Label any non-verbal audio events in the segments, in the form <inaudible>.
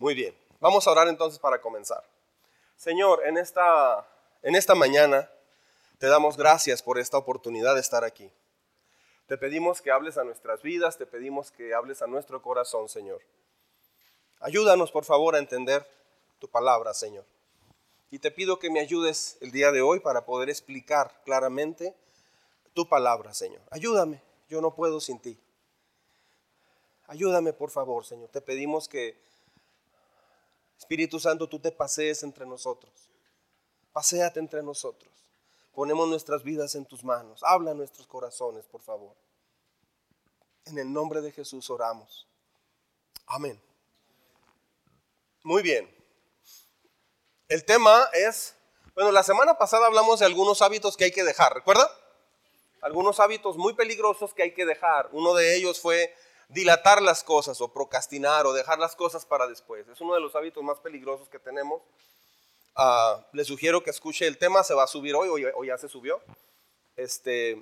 Muy bien, vamos a orar entonces para comenzar. Señor, en esta, en esta mañana te damos gracias por esta oportunidad de estar aquí. Te pedimos que hables a nuestras vidas, te pedimos que hables a nuestro corazón, Señor. Ayúdanos, por favor, a entender tu palabra, Señor. Y te pido que me ayudes el día de hoy para poder explicar claramente tu palabra, Señor. Ayúdame, yo no puedo sin ti. Ayúdame, por favor, Señor. Te pedimos que, Espíritu Santo, tú te pasees entre nosotros. Paseate entre nosotros. Ponemos nuestras vidas en tus manos. Habla nuestros corazones, por favor. En el nombre de Jesús oramos. Amén. Muy bien. El tema es, bueno, la semana pasada hablamos de algunos hábitos que hay que dejar, ¿recuerda? Algunos hábitos muy peligrosos que hay que dejar. Uno de ellos fue dilatar las cosas o procrastinar o dejar las cosas para después. Es uno de los hábitos más peligrosos que tenemos. Uh, le sugiero que escuche el tema, se va a subir hoy o, ya se subió. Este,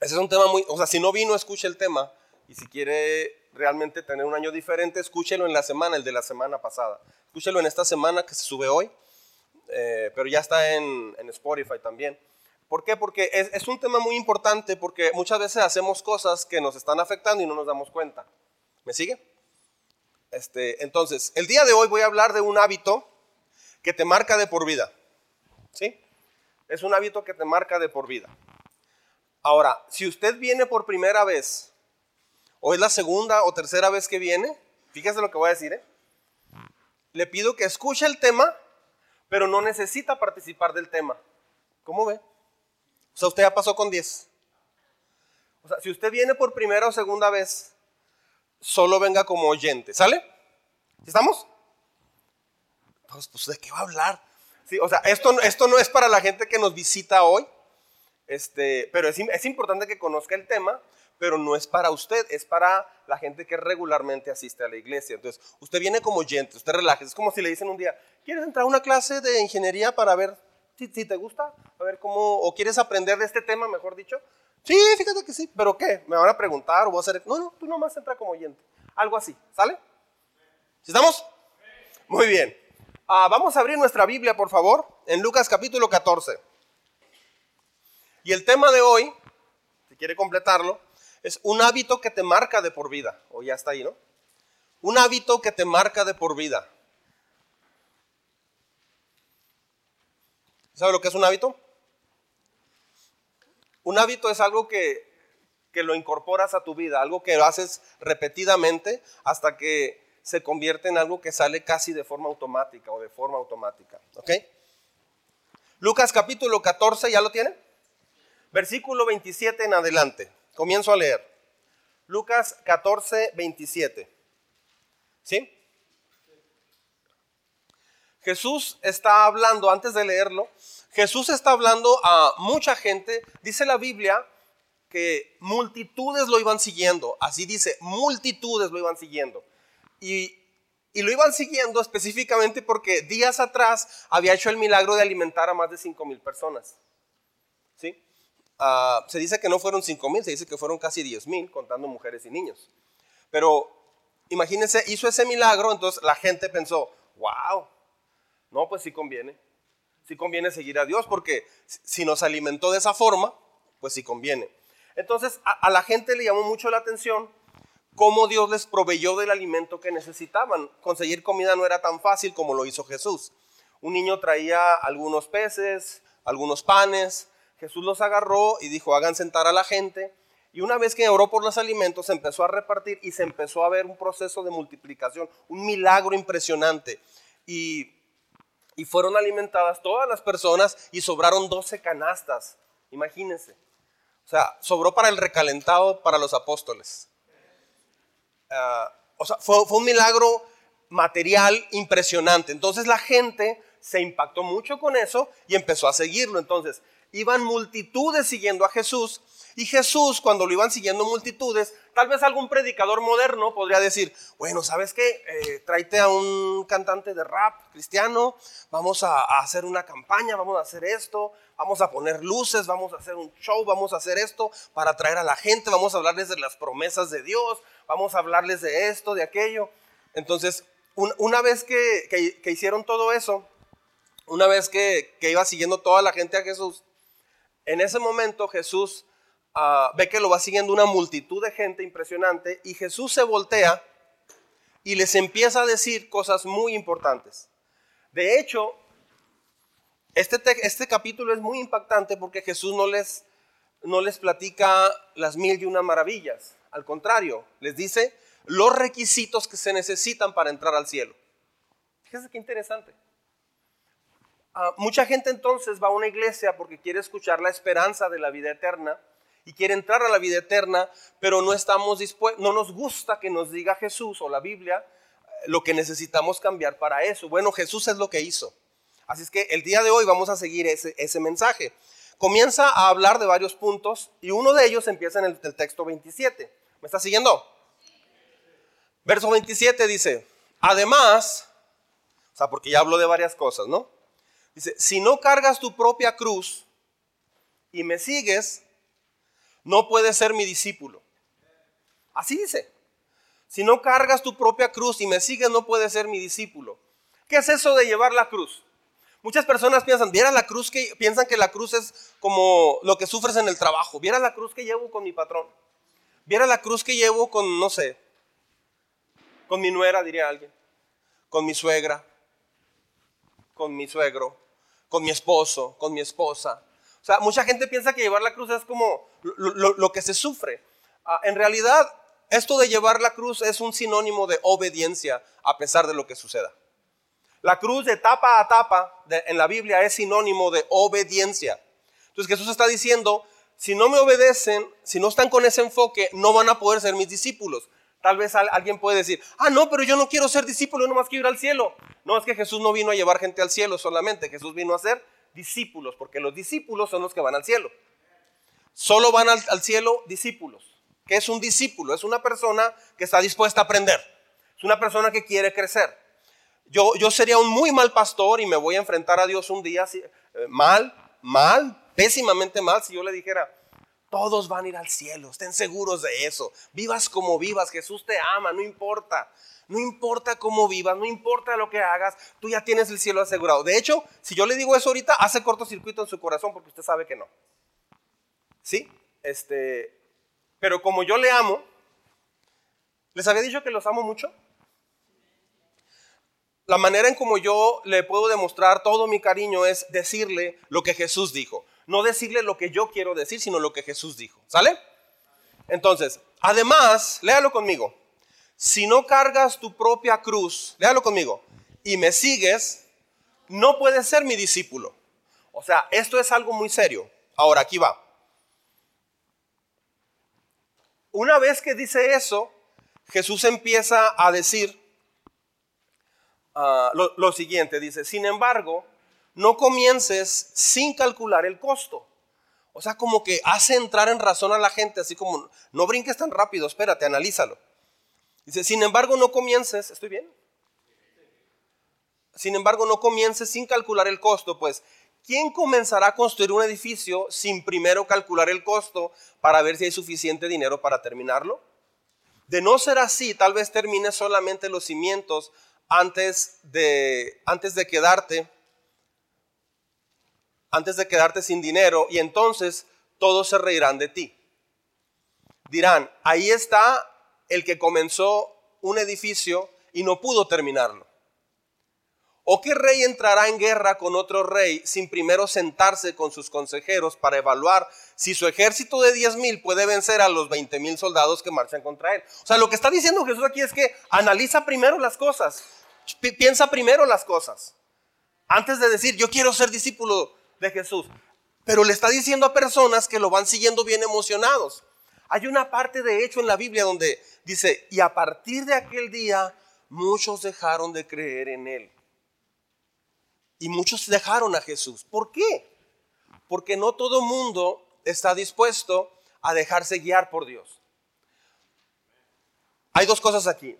ese es un tema muy, o sea, si no vino, escuche el tema y si quiere realmente tener un año diferente, escúchelo en la semana, el de la semana pasada. Escúchelo en esta semana que se sube hoy, eh, pero ya está en, Spotify también. ¿Por qué? Porque es, un tema muy importante porque muchas veces hacemos cosas que nos están afectando y no nos damos cuenta. ¿Me sigue? Este, entonces, el día de hoy voy a hablar de un hábito que te marca de por vida. ¿Sí? Es un hábito que te marca de por vida. Ahora, si usted viene por primera vez, o es la segunda o tercera vez que viene, fíjese lo que voy a decir, ¿eh? le pido que escuche el tema, pero no necesita participar del tema. ¿Cómo ve? O sea, usted ya pasó con 10. O sea, si usted viene por primera o segunda vez, solo venga como oyente. ¿Sale? ¿Estamos? Pues, pues, ¿de qué va a hablar? Sí, o sea, esto, esto no es para la gente que nos visita hoy, este, pero es, es importante que conozca el tema pero no es para usted, es para la gente que regularmente asiste a la iglesia. Entonces, usted viene como oyente, usted relaje. Es como si le dicen un día, ¿quieres entrar a una clase de ingeniería para ver si, te gusta? A ver cómo, o quieres aprender de este tema, mejor dicho. Sí, fíjate que sí, pero ¿qué? ¿Me van a preguntar o voy a hacer? No, no, tú nomás entra como oyente. Algo así, ¿sale? ¿Estamos? Muy bien. Ah, vamos a abrir nuestra Biblia, por favor, en Lucas capítulo 14. Y el tema de hoy, si quiere completarlo, es un hábito que te marca de por vida. O ya está ahí, ¿no? Un hábito que te marca de por vida. ¿Sabe lo que es un hábito? Un hábito es algo que, que lo incorporas a tu vida, algo que lo haces repetidamente hasta que se convierte en algo que sale casi de forma automática o de forma automática. ¿Ok? Lucas capítulo 14, ¿ya lo tiene? Versículo 27 en adelante. Comienzo a leer. Lucas 14, 27. ¿Sí? Jesús está hablando, antes de leerlo, Jesús está hablando a mucha gente. Dice la Biblia que multitudes lo iban siguiendo. Así dice, multitudes lo iban siguiendo. Y, lo iban siguiendo específicamente porque días atrás había hecho el milagro de alimentar a más de 5 mil personas. ¿Sí? Ah, se dice que no fueron 5 mil, se dice que fueron casi 10 mil, contando mujeres y niños. Pero imagínense, hizo ese milagro, entonces la gente pensó, wow, no, pues sí conviene. Sí conviene seguir a Dios, porque si nos alimentó de esa forma, pues sí conviene. Entonces a, la gente le llamó mucho la atención cómo Dios les proveyó del alimento que necesitaban. Conseguir comida no era tan fácil como lo hizo Jesús. Un niño traía algunos peces, algunos panes, Jesús los agarró y dijo, hagan sentar a la gente. Y una vez que oró por los alimentos, se empezó a repartir y se empezó a ver un proceso de multiplicación, un milagro impresionante. Y, y fueron alimentadas todas las personas y sobraron 12 canastas. Imagínense. O sea, sobró para el recalentado para los apóstoles. Ah, o sea, fue, fue un milagro material impresionante. Entonces la gente se impactó mucho con eso y empezó a seguirlo. Entonces, iban multitudes siguiendo a Jesús. Y Jesús, cuando lo iban siguiendo multitudes, tal vez algún predicador moderno podría decir, bueno, ¿sabes qué? Eh, tráete a un cantante de rap cristiano, vamos a, hacer una campaña, vamos a hacer esto, vamos a poner luces, vamos a hacer un show, vamos a hacer esto para atraer a la gente, vamos a hablarles de las promesas de Dios, vamos a hablarles de esto, de aquello. Entonces, una vez que, hicieron todo eso, una vez que, iba siguiendo toda la gente a Jesús, en ese momento Jesús ah, ve que lo va siguiendo una multitud de gente impresionante y Jesús se voltea y les empieza a decir cosas muy importantes. De hecho, este, este capítulo es muy impactante porque Jesús no les, no les platica las mil y una maravillas. Al contrario, les dice, los requisitos que se necesitan para entrar al cielo. Fíjense qué interesante. Ah, mucha gente entonces va a una iglesia porque quiere escuchar la esperanza de la vida eterna y quiere entrar a la vida eterna, pero no estamos dispuestos, no nos gusta que nos diga Jesús o la Biblia eh, lo que necesitamos cambiar para eso. Bueno, Jesús es lo que hizo. Así es que el día de hoy vamos a seguir ese, ese mensaje. Comienza a hablar de varios puntos y uno de ellos empieza en el, texto 27. ¿Me está siguiendo? Verso 27 dice, además, o sea, porque ya hablo de varias cosas, ¿no? Dice, si no cargas tu propia cruz y me sigues, no puedes ser mi discípulo. Así dice. Si no cargas tu propia cruz y me sigues, no puedes ser mi discípulo. ¿Qué es eso de llevar la cruz? Muchas personas piensan, la cruz que piensan que la cruz es como lo que sufres en el trabajo. Viera la cruz que llevo con mi patrón. Viera la cruz que llevo con, no sé, con mi nuera, diría alguien. Con mi suegra. Con mi suegro. Con mi esposo. Con mi esposa. O sea, mucha gente piensa que llevar la cruz es como lo, que se sufre. Ah, en realidad, esto de llevar la cruz es un sinónimo de obediencia a pesar de lo que suceda. La cruz de tapa a tapa en la Biblia es sinónimo de obediencia. Entonces Jesús está diciendo, si no me obedecen, si no están con ese enfoque, no van a poder ser mis discípulos. Tal vez alguien puede decir, ah, no, pero yo no quiero ser discípulo, yo no más quiero ir al cielo. No, es que Jesús no vino a llevar gente al cielo solamente, Jesús vino a ser discípulos, porque los discípulos son los que van al cielo. Solo van al, cielo discípulos. ¿Qué es un discípulo? Es una persona que está dispuesta a aprender. Es una persona que quiere crecer. Yo, yo sería un muy mal pastor y me voy a enfrentar a Dios un día eh, mal, mal, pésimamente mal, si yo le dijera, todos van a ir al cielo, estén seguros de eso. Vivas como vivas, Jesús te ama, no importa. No importa cómo vivas, no importa lo que hagas, tú ya tienes el cielo asegurado. De hecho, si yo le digo eso ahorita, hace cortocircuito en su corazón porque usted sabe que no. ¿Sí? Este, pero como yo le amo, ¿les había dicho que los amo mucho? La manera en como yo le puedo demostrar todo mi cariño es decirle lo que Jesús dijo no decirle lo que yo quiero decir, sino lo que Jesús dijo. ¿Sale? Entonces, además, léalo conmigo. Si no cargas tu propia cruz, léalo conmigo, y me sigues, no puedes ser mi discípulo. O sea, esto es algo muy serio. Ahora, aquí va. Una vez que dice eso, Jesús empieza a decir ah, lo siguiente. Dice, sin embargo, no comiences sin calcular el costo. O sea, como que hace entrar en razón a la gente, así como, no brinques tan rápido, espérate, analízalo. Dice, sin embargo, no comiences, ¿estoy bien? Sin embargo, no comiences sin calcular el costo, pues, ¿quién comenzará a construir un edificio sin primero calcular el costo para ver si hay suficiente dinero para terminarlo? De no ser así, tal vez termines solamente los cimientos antes de, antes de quedarte antes de quedarte sin dinero y entonces todos se reirán de ti. Dirán, ahí está el que comenzó un edificio y no pudo terminarlo. ¿O qué rey entrará en guerra con otro rey sin primero sentarse con sus consejeros para evaluar si su ejército de 10 mil puede vencer a los 20 mil soldados que marchan contra él? O sea, lo que está diciendo Jesús aquí es que analiza primero las cosas, piensa primero las cosas. Antes de decir, yo quiero ser discípulo de Jesús. Pero le está diciendo a personas que lo van siguiendo bien emocionados. Hay una parte de hecho en la Biblia donde dice, y a partir de aquel día muchos dejaron de creer en él. Y muchos dejaron a Jesús. ¿Por qué? Porque no todo mundo está dispuesto a dejarse guiar por Dios. Hay dos cosas aquí.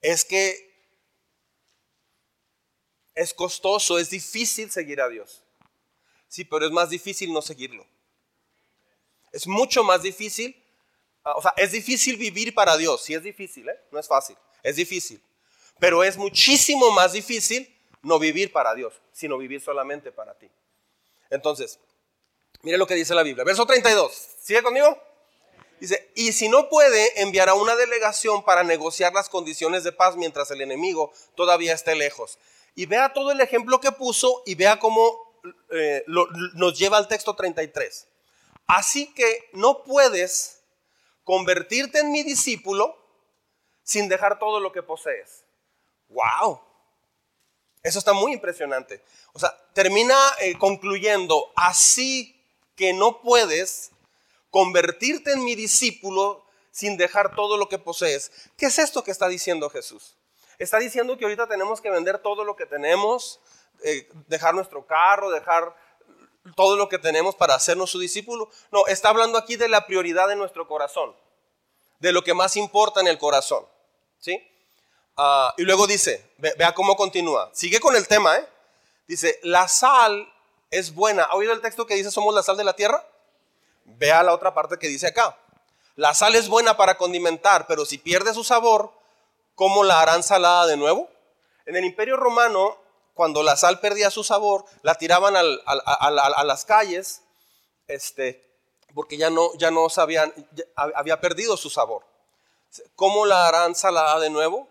Es que es costoso, es difícil seguir a Dios. Sí, pero es más difícil no seguirlo. Es mucho más difícil. Ah, o sea, es difícil vivir para Dios. Sí es difícil, ¿eh? No es fácil. Es difícil. Pero es muchísimo más difícil no vivir para Dios, sino vivir solamente para ti. Entonces, mire lo que dice la Biblia. Verso 32. ¿Sigue conmigo? Dice, y si no puede, enviará una delegación para negociar las condiciones de paz mientras el enemigo todavía esté lejos. Y vea todo el ejemplo que puso y vea cómo eh, nos lleva al texto 33. Así que no puedes convertirte en mi discípulo sin dejar todo lo que posees. ¡Wow! Eso está muy impresionante. O sea, termina eh, concluyendo, así que no puedes convertirte en mi discípulo sin dejar todo lo que posees. ¿Qué es esto que está diciendo Jesús? Está diciendo que ahorita tenemos que vender todo lo que tenemos, eh, dejar nuestro carro, dejar todo lo que tenemos para hacernos su discípulo. No, está hablando aquí de la prioridad de nuestro corazón, de lo que más importa en el corazón. ¿Sí? Ah, y luego dice, vea cómo continúa. Sigue con el tema, ¿eh? Dice, la sal es buena. ¿Ha oído el texto que dice somos la sal de la tierra? Vea la otra parte que dice acá. La sal es buena para condimentar, pero si pierde su sabor, ¿cómo la harán salada de nuevo? En el imperio romano, cuando la sal perdía su sabor, la tiraban a, las calles, este, porque ya no, ya no sabían, había perdido su sabor. ¿Cómo la harán salada de nuevo?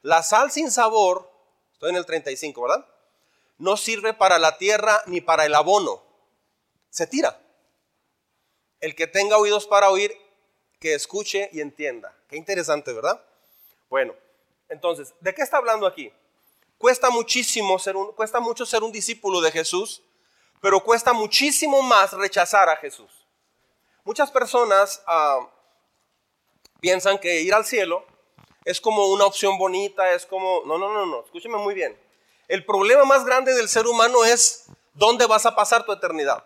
La sal sin sabor, estoy en el 35, ¿verdad? No sirve para la tierra ni para el abono. Se tira. El que tenga oídos para oír, que escuche y entienda. Qué interesante, ¿verdad? Bueno, entonces, ¿de qué está hablando aquí? Cuesta muchísimo ser un, cuesta mucho ser un discípulo de Jesús, pero cuesta muchísimo más rechazar a Jesús. Muchas personas ah, piensan que ir al cielo es como una opción bonita, es como, no, no, no, no, escúcheme muy bien. El problema más grande del ser humano es dónde vas a pasar tu eternidad.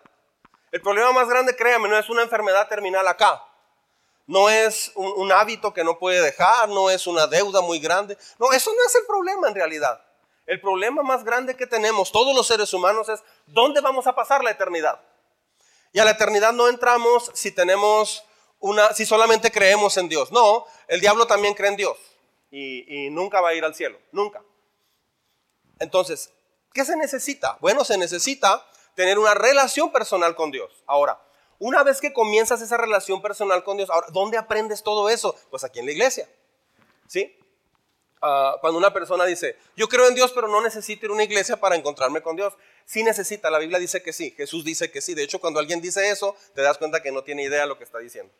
El problema más grande, créame, no es una enfermedad terminal acá. No es un, hábito que no puede dejar, no es una deuda muy grande. No, eso no es el problema en realidad. El problema más grande que tenemos todos los seres humanos es dónde vamos a pasar la eternidad. Y a la eternidad no entramos si tenemos una, si solamente creemos en Dios. No, el diablo también cree en Dios y, nunca va a ir al cielo, nunca. Entonces, ¿qué se necesita? Bueno, se necesita tener una relación personal con Dios. Ahora, una vez que comienzas esa relación personal con Dios, ¿dónde aprendes todo eso? Pues aquí en la iglesia. ¿Sí? Ah, cuando una persona dice, yo creo en Dios, pero no necesito ir a una iglesia para encontrarme con Dios. Sí necesita, la Biblia dice que sí, Jesús dice que sí. De hecho, cuando alguien dice eso, te das cuenta que no tiene idea de lo que está diciendo.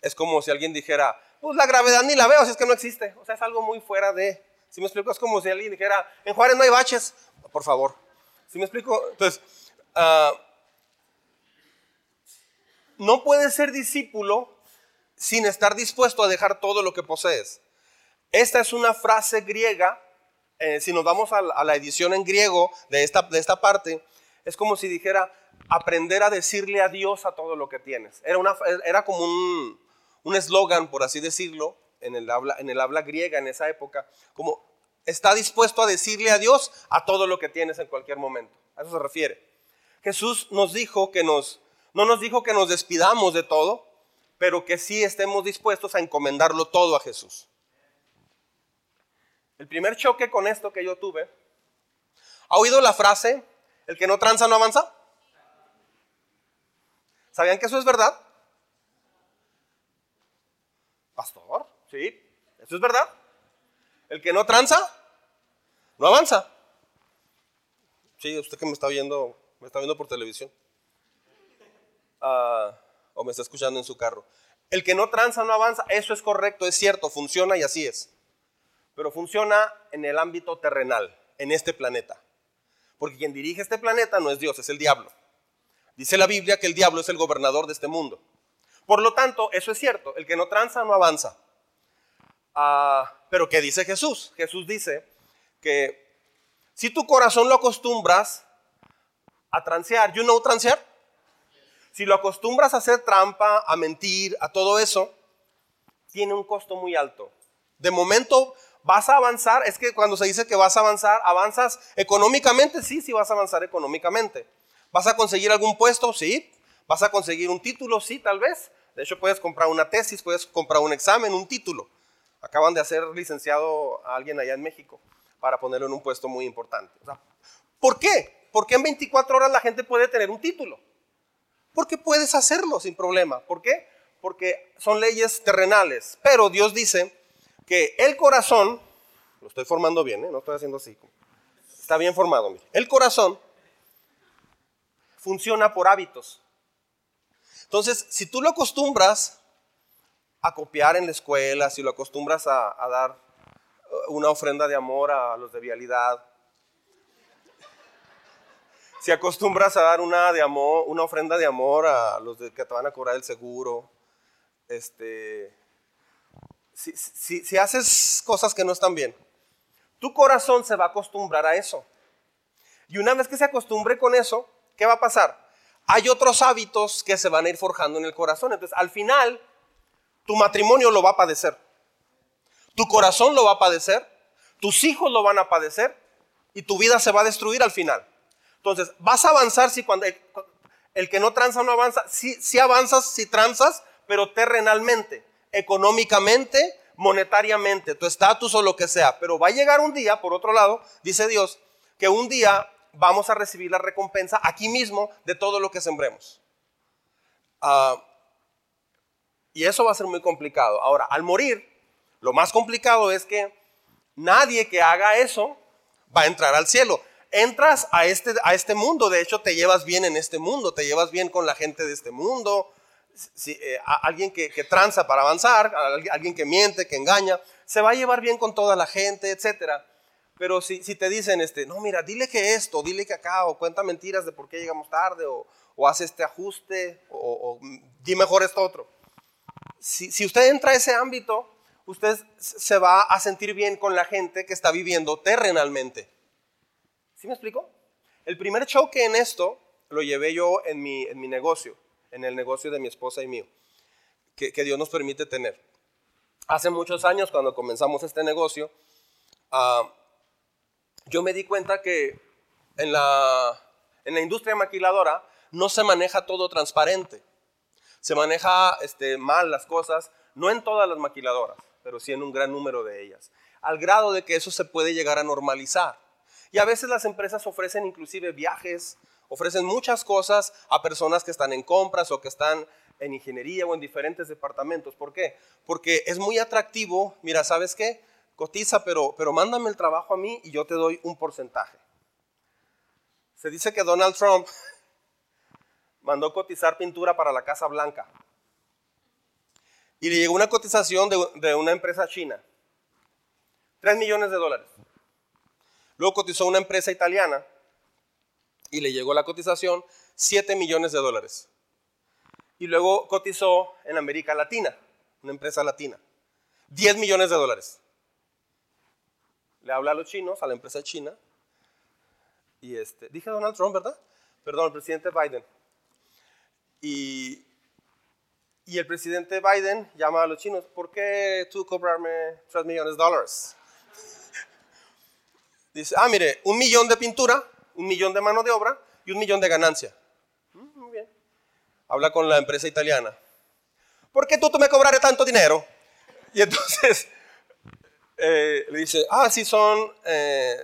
Es como si alguien dijera, pues la gravedad ni la veo, si es que no existe. O sea, es algo muy fuera de... Si me explico, es como si alguien dijera, en Juárez no hay baches. Por favor. Si me explico, entonces Ah, no puedes ser discípulo sin estar dispuesto a dejar todo lo que posees. Esta es una frase griega, eh, si nos vamos a la, edición en griego de esta, de esta parte, es como si dijera, aprender a decirle adiós a todo lo que tienes. Era, una, era como un eslogan, por así decirlo, en el, habla, en el habla griega en esa época, como está dispuesto a decirle adiós a todo lo que tienes en cualquier momento. A eso se refiere. Jesús nos dijo que nos, no nos dijo que nos despidamos de todo, pero que sí estemos dispuestos a encomendarlo todo a Jesús. El primer choque con esto que yo tuve, ¿ha oído la frase, el que no tranza no avanza? ¿Sabían que eso es verdad? Pastor, sí, eso es verdad. El que no tranza, no avanza. Sí, usted que me está viendo me está viendo por televisión. Ah, o me está escuchando en su carro. El que no tranza no avanza, eso es correcto, es cierto, funciona y así es. Pero funciona en el ámbito terrenal, en este planeta. Porque quien dirige este planeta no es Dios, es el diablo. Dice la Biblia que el diablo es el gobernador de este mundo. Por lo tanto, eso es cierto, el que no tranza no avanza. Ah, pero ¿qué dice Jesús? Jesús dice que si tu corazón lo acostumbras a transear. You know transear? Si lo acostumbras a hacer trampa, a mentir, a todo eso, tiene un costo muy alto. De momento vas a avanzar, es que cuando se dice que vas a avanzar, avanzas económicamente, sí, sí vas a avanzar económicamente. ¿Vas a conseguir algún puesto? Sí. ¿Vas a conseguir un título? Sí, tal vez. De hecho, puedes comprar una tesis, puedes comprar un examen, un título. Acaban de hacer licenciado a alguien allá en México para ponerlo en un puesto muy importante. ¿Por qué? Porque en 24 horas la gente puede tener un título. Porque puedes hacerlo sin problema. ¿Por qué? Porque son leyes terrenales. Pero Dios dice que el corazón, lo estoy formando bien, ¿eh? no estoy haciendo así. Está bien formado. El corazón funciona por hábitos. Entonces, si tú lo acostumbras a copiar en la escuela, si lo acostumbras a, dar uh, una ofrenda de amor a los de vialidad, si acostumbras a dar una, de amor, una ofrenda de amor a los de que te van a cobrar el seguro, este, si, haces cosas que no están bien, tu corazón se va a acostumbrar a eso. Y una vez que se acostumbre con eso, ¿qué va a pasar? Hay otros hábitos que se van a ir forjando en el corazón. Entonces, al final, tu matrimonio lo va a padecer. Tu corazón lo va a padecer. Tus hijos lo van a padecer. Y tu vida se va a destruir al final. Entonces, vas a avanzar si cuando el, que no tranza no avanza. Si, si avanzas, si transas, pero terrenalmente, económicamente, monetariamente, tu estatus o lo que sea. Pero va a llegar un día, por otro lado, dice Dios, que un día vamos a recibir la recompensa aquí mismo de todo lo que sembremos. Uh, y eso va a ser muy complicado. Ahora, al morir, lo más complicado es que nadie que haga eso va a entrar al cielo. Entras a este, a este mundo, de hecho te llevas bien en este mundo, te llevas bien con la gente de este mundo. Si, eh, alguien que, tranza para avanzar, alguien que miente, que engaña, se va a llevar bien con toda la gente, etc. Pero si, si te dicen, este, no, mira, dile que esto, dile que acá, o cuenta mentiras de por qué llegamos tarde, o, o haz este ajuste, o, di mejor esto otro si, usted entra a ese ámbito, usted se va a sentir bien con la gente que está viviendo terrenalmente. ¿Sí me explico? El primer choque en esto lo llevé yo en mi, en mi negocio, en el negocio de mi esposa y mío, que, Dios nos permite tener. Hace muchos años, cuando comenzamos este negocio, ah, yo me di cuenta que en la, industria maquiladora no se maneja todo transparente se maneja este, mal las cosas, no en todas las maquiladoras, pero sí en un gran número de ellas, al grado de que eso se puede llegar a normalizar. Y a veces las empresas ofrecen inclusive viajes, ofrecen muchas cosas a personas que están en compras o que están en ingeniería o en diferentes departamentos. ¿Por qué? Porque es muy atractivo, mira, ¿sabes qué? Cotiza, pero, pero mándame el trabajo a mí y yo te doy un porcentaje. Se dice que Donald Trump <laughs> mandó cotizar pintura para la Casa Blanca. Y le llegó una cotización de, una empresa china. 3 millones de dólares. Luego cotizó una empresa italiana y le llegó la cotización 7 millones de dólares. Y luego cotizó en América Latina, una empresa latina, 10 millones de dólares. Le habla a los chinos, a la empresa china, y este, dije Donald Trump, ¿verdad? Perdón, el presidente Biden. Y, y el presidente Biden llama a los chinos, ¿por qué tú cobrarme 3 millones de dólares? <laughs> Dice, ah, mire, un millón de pintura, un millón de mano de obra y un millón de ganancia. Mm, muy bien. Habla con la empresa italiana. ¿Por qué tú, me cobraré tanto dinero? Y entonces <laughs> eh, le dice, ah, sí, son eh,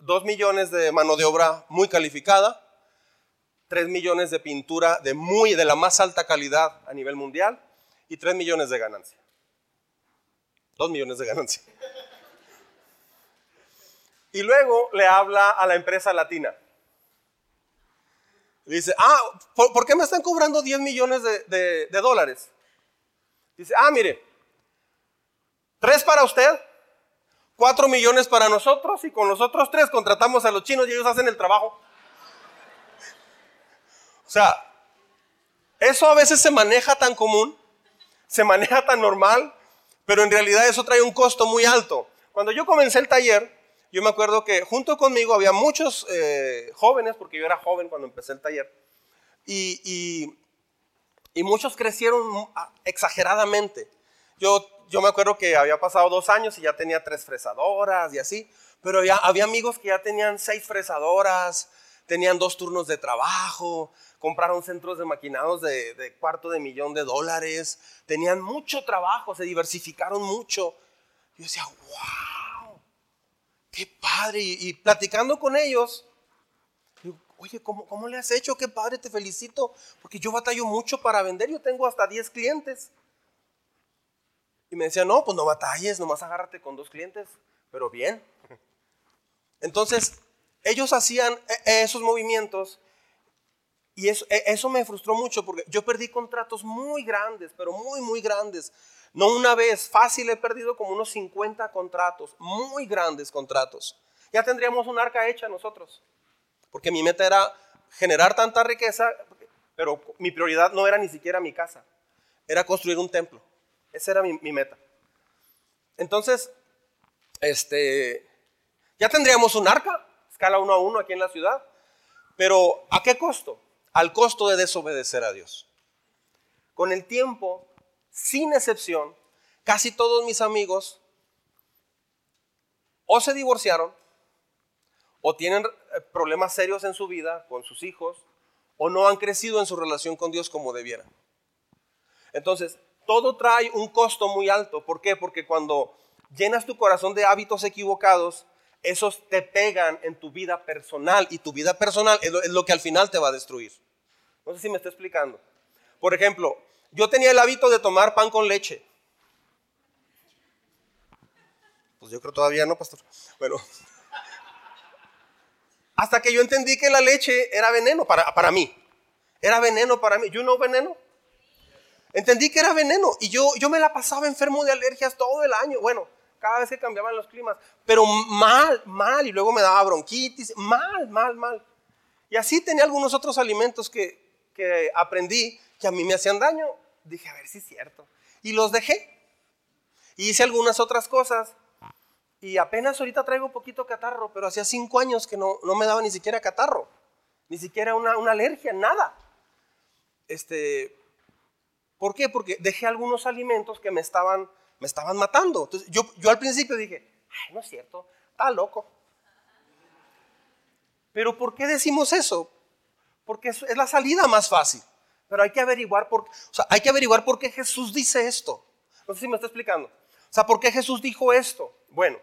dos millones de mano de obra muy calificada, 3 millones de pintura de muy de la más alta calidad a nivel mundial y 3 millones de ganancia. 2 millones de ganancia. Y luego le habla a la empresa latina. dice, ah, ¿por, qué me están cobrando 10 millones de, de dólares? Dice, ah, mire, 3 para usted, 4 millones para nosotros y con nosotros tres contratamos a los chinos y ellos hacen el trabajo. O sea, eso a veces se maneja tan común, se maneja tan normal, pero en realidad eso trae un costo muy alto. Cuando yo comencé el taller, yo me acuerdo que junto conmigo había muchos eh, jóvenes, porque yo era joven cuando empecé el taller, y, y, muchos crecieron exageradamente. Yo, yo me acuerdo que había pasado dos años y ya tenía tres fresadoras y así, pero ya había amigos que ya tenían seis fresadoras, tenían dos turnos de trabajo, compraron centros de maquinados de, cuarto de millón de dólares, tenían mucho trabajo, se diversificaron mucho, Yo decía, wow, qué padre. Y, platicando con ellos, oye, ¿cómo, ¿cómo, le has hecho? Qué padre, te felicito. Porque yo batallo mucho para vender, yo tengo hasta 10 clientes. Y me decían, no, pues no batalles, nomás agárrate con dos clientes, pero bien. <laughs> Entonces, ellos hacían e, e, esos movimientos y eso, e, eso me frustró mucho porque yo perdí contratos muy grandes, pero muy, muy grandes. No una vez, fácil he perdido como unos 50 contratos, muy grandes contratos. Ya tendríamos un arca hecha nosotros, porque mi meta era generar tanta riqueza, pero mi prioridad no era ni siquiera mi casa, era construir un templo. Esa era mi, meta. Entonces, este, ya tendríamos un arca, escala uno a uno aquí en la ciudad, pero ¿a qué costo? Al costo de desobedecer a Dios. Con el tiempo, sin excepción, casi todos mis amigos o se divorciaron, o tienen eh, problemas serios en su vida con sus hijos, o no han crecido en su relación con Dios como debieran. Entonces, todo trae un costo muy alto. ¿Por qué? Porque cuando llenas tu corazón de hábitos equivocados, esos te pegan en tu vida personal y tu vida personal es lo, que al final te va a destruir. No sé si me está explicando. Por ejemplo, yo tenía el hábito de tomar pan con leche. Pues yo creo todavía no, pastor. Bueno. Hasta que yo entendí que la leche era veneno para, para mí. Era veneno para mí. ¿You know veneno? Entendí que era veneno y yo, yo me la pasaba enfermo de alergias todo el año. Bueno, cada vez que cambiaban los climas, pero mal, mal, y luego me daba bronquitis, mal, mal, mal. Y así tenía algunos otros alimentos que, que aprendí que a mí me hacían daño. Dije, a ver si es cierto. Y los dejé. Y hice algunas otras cosas. Y apenas ahorita traigo poquito catarro, pero hacía cinco años que no, no me daba ni siquiera catarro. Ni siquiera una, una alergia, nada. Este, ¿Por qué? Porque dejé algunos alimentos que me estaban me estaban matando. Yo, yo al principio dije, no es cierto, está loco. Pero ¿por qué decimos eso? Porque es, la salida más fácil. Pero hay que averiguar por, o sea, hay que averiguar por qué Jesús dice esto. No sé si me está explicando. O sea, ¿por qué Jesús dijo esto? Bueno,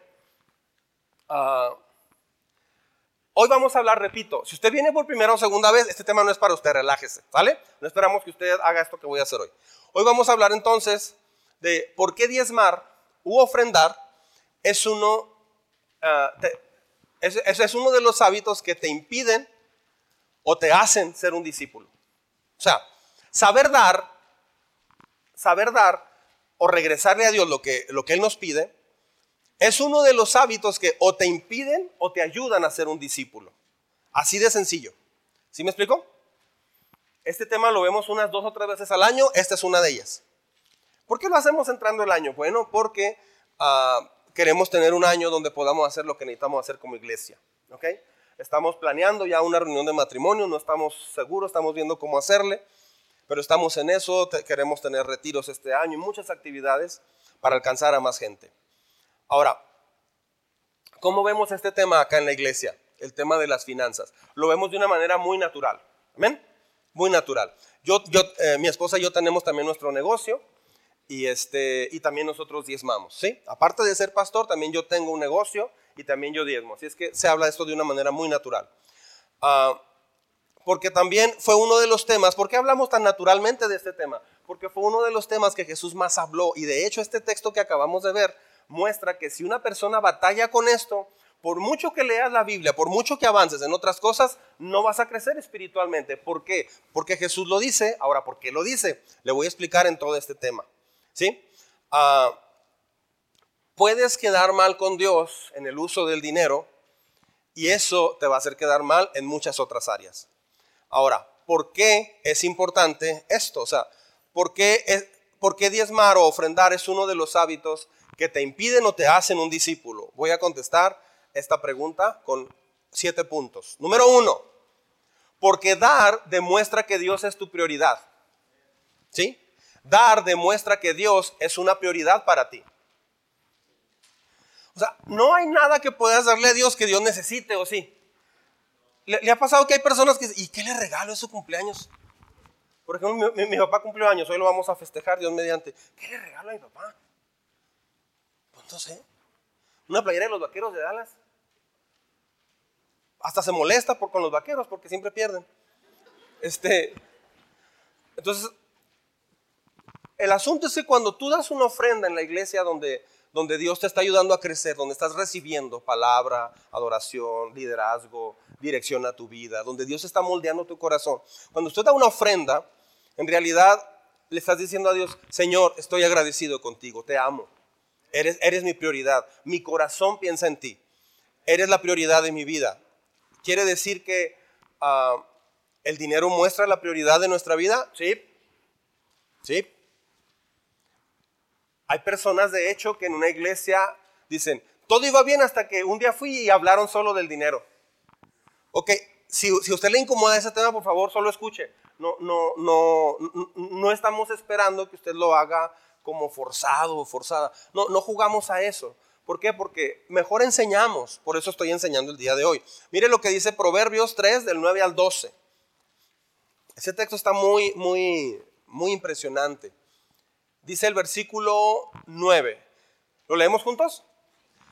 uh, hoy vamos a hablar, repito, si usted viene por primera o segunda vez, este tema no es para usted, relájese, ¿vale? No esperamos que usted haga esto que voy a hacer hoy. Hoy vamos a hablar entonces de por qué diezmar u ofrendar es uno, ah, es, uno de los hábitos que te impiden o te hacen ser un discípulo. O sea, saber dar, saber dar o regresarle a Dios lo que, lo que Él nos pide, es uno de los hábitos que o te impiden o te ayudan a ser un discípulo. Así de sencillo. ¿Sí me explico? Este tema lo vemos unas dos o tres veces al año, esta es una de ellas. ¿Por qué lo hacemos entrando el año? Bueno, porque ah, queremos tener un año donde podamos hacer lo que necesitamos hacer como iglesia. ¿ok? Estamos planeando ya una reunión de matrimonio, no estamos seguros, estamos viendo cómo hacerle, pero estamos en eso, queremos tener retiros este año y muchas actividades para alcanzar a más gente. Ahora, ¿cómo vemos este tema acá en la iglesia? El tema de las finanzas. Lo vemos de una manera muy natural. ¿Amén? Muy natural. Yo, yo eh, mi esposa y yo tenemos también nuestro negocio y, este, y también nosotros diezmamos, ¿sí? Aparte de ser pastor, también yo tengo un negocio y también yo diezmo. Así es que se habla de esto de una manera muy natural. Ah, porque también fue uno de los temas, ¿por qué hablamos tan naturalmente de este tema? Porque fue uno de los temas que Jesús más habló. Y de hecho este texto que acabamos de ver muestra que si una persona batalla con esto, por mucho que leas la Biblia, por mucho que avances en otras cosas, no vas a crecer espiritualmente. ¿Por qué? Porque Jesús lo dice. Ahora, ¿por qué lo dice? Le voy a explicar en todo este tema. ¿sí? Ah, puedes quedar mal con Dios en el uso del dinero y eso te va a hacer quedar mal en muchas otras áreas. Ahora, ¿por qué es importante esto? O sea, ¿por qué, es, ¿por qué diezmar o ofrendar es uno de los hábitos que te impiden o te hacen un discípulo? Voy a contestar esta pregunta con siete puntos. Número uno, porque dar demuestra que Dios es tu prioridad. ¿Sí? Dar demuestra que Dios es una prioridad para ti. O sea, no hay nada que puedas darle a Dios que Dios necesite, ¿o sí? ¿Le, ha pasado que hay personas que ¿y qué le regalo es su cumpleaños? Por ejemplo, mi, papá cumplió años, hoy lo vamos a festejar, Dios mediante. ¿Qué le regalo a mi papá? Pues No sé. Una playera de los vaqueros de Dallas. Hasta se molesta por, con los vaqueros porque siempre pierden. Este, entonces, el asunto es que cuando tú das una ofrenda en la iglesia donde, donde Dios te está ayudando a crecer, donde estás recibiendo palabra, adoración, liderazgo, dirección a tu vida, donde Dios está moldeando tu corazón, cuando usted da una ofrenda, en realidad le estás diciendo a Dios, Señor, estoy agradecido contigo, te amo, eres, eres mi prioridad, mi corazón piensa en ti, eres la prioridad de mi vida. Quiere decir que ah, el dinero muestra la prioridad de nuestra vida, sí, sí. Hay personas, de hecho, que en una iglesia dicen, todo iba bien hasta que un día fui y hablaron solo del dinero. Ok, si, si usted le incomoda ese tema, por favor, solo escuche. No, no, no, no estamos esperando que usted lo haga como forzado o forzada. No, no jugamos a eso. ¿Por qué? Porque mejor enseñamos. Por eso estoy enseñando el día de hoy. Mire lo que dice Proverbios 3 del 9 al 12. Ese texto está muy, muy, muy impresionante. Dice el versículo 9. ¿Lo leemos juntos?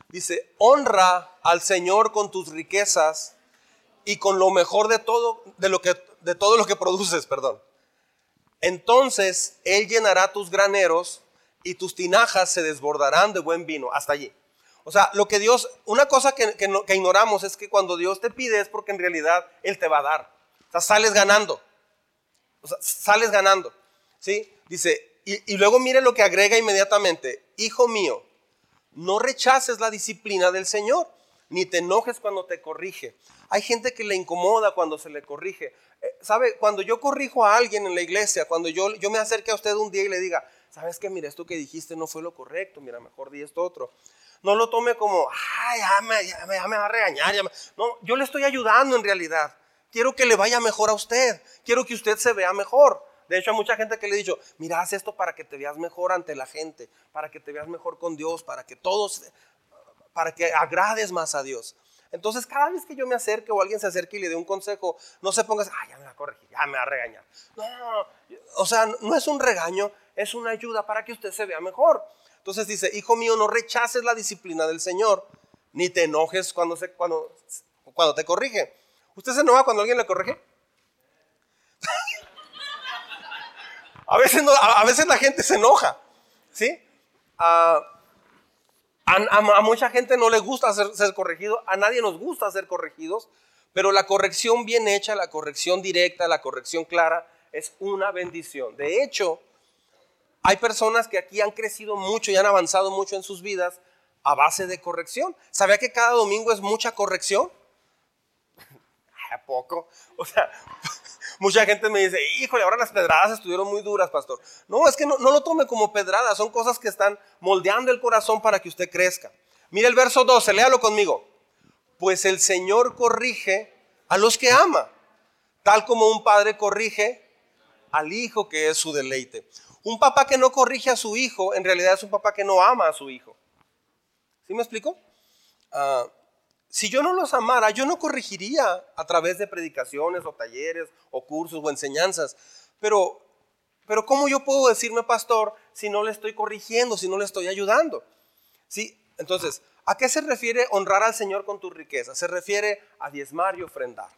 Dice, honra al Señor con tus riquezas y con lo mejor de todo, de lo que, de todo lo que produces, perdón. Entonces Él llenará tus graneros y tus tinajas se desbordarán de buen vino. Hasta allí. O sea, lo que Dios, una cosa que, que, ignoramos es que cuando Dios te pide es porque en realidad Él te va a dar. O sea, sales ganando. O sea, sales ganando. ¿Sí? Dice, y, luego mire lo que agrega inmediatamente. Hijo mío, no rechaces la disciplina del Señor, ni te enojes cuando te corrige. Hay gente que le incomoda cuando se le corrige. Eh, ¿Sabe? Cuando yo corrijo a alguien en la iglesia, cuando yo, yo me acerque a usted un día y le diga, ¿sabes qué? Mira, esto que dijiste no fue lo correcto, mira, mejor di esto otro. No lo tome como, ay, ya me, ya me, me va a regañar. No, yo le estoy ayudando en realidad. Quiero que le vaya mejor a usted. Quiero que usted se vea mejor. De hecho, hay mucha gente que le he dicho, mira, haz esto para que te veas mejor ante la gente, para que te veas mejor con Dios, para que todos, para que agrades más a Dios. Entonces, cada vez que yo me acerque o alguien se acerque y le dé un consejo, no se ponga, ay, ya me va a corregir, ya me va a regañar. No, no, no. O sea, no es un regaño, es una ayuda para que usted se vea mejor. Entonces dice, hijo mío, no rechaces la disciplina del Señor, ni te enojes cuando, se, cuando, cuando te corrige. ¿Usted se enoja cuando alguien le corrige? A, veces la gente se enoja, ¿sí? a, a, mucha gente no le gusta ser, ser corregido, a nadie nos gusta ser corregidos, pero la corrección bien hecha, la corrección directa, la corrección clara, es una bendición. De hecho, hay personas que aquí han crecido mucho y han avanzado mucho en sus vidas a base de corrección. ¿Sabía que cada domingo es mucha corrección? <laughs> ¿A poco? O sea, mucha gente me dice, híjole, ahora las pedradas estuvieron muy duras, pastor. No, es que no, lo tome como pedradas, son cosas que están moldeando el corazón para que usted crezca. Mire el verso 12, léalo conmigo. Pues el Señor corrige a los que ama, tal como un padre corrige al hijo que es su deleite. Un papá que no corrige a su hijo, en realidad es un papá que no ama a su hijo. ¿Sí me explico? Ah, si yo no los amara, yo no corregiría a través de predicaciones o talleres o cursos o enseñanzas. Pero, pero ¿cómo yo puedo decirme pastor si no le estoy corrigiendo, si no le estoy ayudando? ¿Sí? Entonces, ¿a qué se refiere honrar al Señor con tu riqueza? Se refiere a diezmar y ofrendar.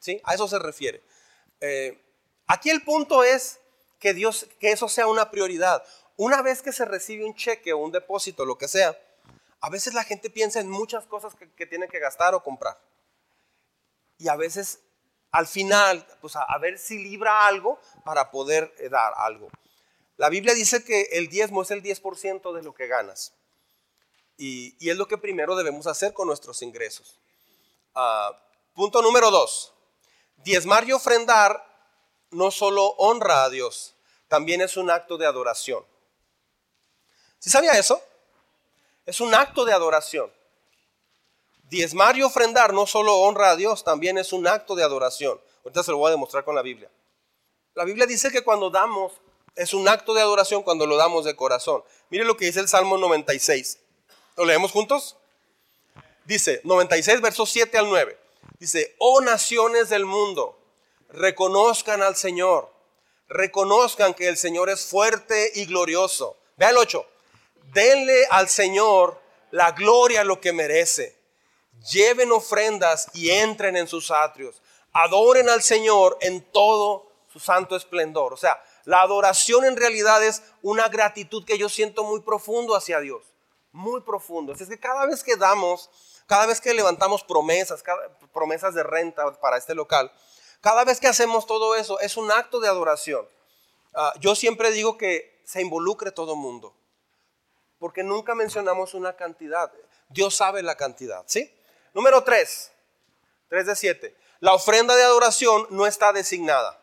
¿Sí? A eso se refiere. Eh, aquí el punto es que Dios, que eso sea una prioridad. Una vez que se recibe un cheque o un depósito, lo que sea, a veces la gente piensa en muchas cosas que, que tiene que gastar o comprar. Y a veces, al final, pues a, ver si libra algo para poder eh, dar algo. La Biblia dice que el diezmo es el 10% de lo que ganas. Y, y, es lo que primero debemos hacer con nuestros ingresos. Ah, punto número dos. Diezmar y ofrendar no solo honra a Dios, también es un acto de adoración. ¿Sí sabía eso? Es un acto de adoración. Diezmar y ofrendar no solo honra a Dios, también es un acto de adoración. Ahorita se lo voy a demostrar con la Biblia. La Biblia dice que cuando damos, es un acto de adoración cuando lo damos de corazón. Mire lo que dice el Salmo 96. ¿Lo leemos juntos? Dice, 96 versos 7 al 9. Dice, oh naciones del mundo, reconozcan al Señor, reconozcan que el Señor es fuerte y glorioso. Vea el 8 denle al Señor la gloria lo que merece. Lleven ofrendas y entren en sus atrios. Adoren al Señor en todo su santo esplendor. O sea, la adoración en realidad es una gratitud que yo siento muy profundo hacia Dios. Muy profundo. Es que cada vez que damos, cada vez que levantamos promesas, promesas de renta para este local, cada vez que hacemos todo eso es un acto de adoración. Ah, yo siempre digo que se involucre todo mundo, porque nunca mencionamos una cantidad. Dios sabe la cantidad, ¿sí? Número 3, 3 de 7. La ofrenda de adoración no está designada.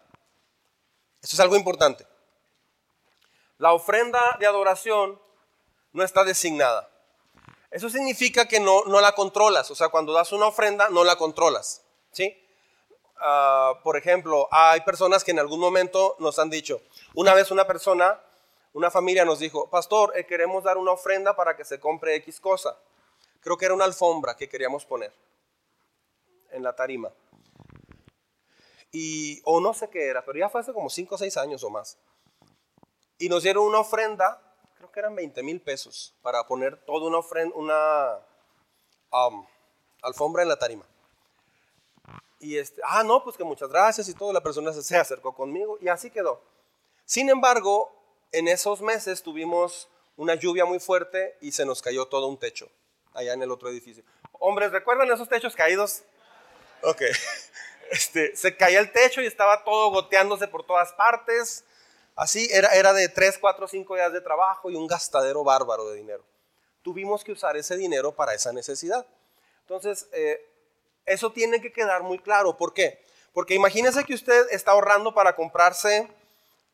Eso es algo importante. La ofrenda de adoración no está designada. Eso significa que no, no la controlas. O sea, cuando das una ofrenda, no la controlas. ¿Sí? Ah, por ejemplo, hay personas que en algún momento nos han dicho, una vez una persona, una familia nos dijo, pastor, eh, queremos dar una ofrenda para que se compre X cosa. Creo que era una alfombra que queríamos poner en la tarima. Y, o no sé qué era, pero ya fue hace como 5 o 6 años o más. Y nos dieron una ofrenda, creo que eran 20 mil pesos, para poner toda una ofrenda, una alfombra en la tarima. Y este, ah, no, pues que muchas gracias y todo, la persona se acercó conmigo y así quedó. Sin embargo, en esos meses tuvimos una lluvia muy fuerte y se nos cayó todo un techo allá en el otro edificio. Hombres, ¿recuerdan esos techos caídos? Ok. <laughs> Este, se caía el techo y estaba todo goteándose por todas partes. Así era, era de 3, 4, 5 días de trabajo y un gastadero bárbaro de dinero. Tuvimos que usar ese dinero para esa necesidad. Entonces, eh, eso tiene que quedar muy claro. ¿Por qué? Porque imagínese que usted está ahorrando para comprarse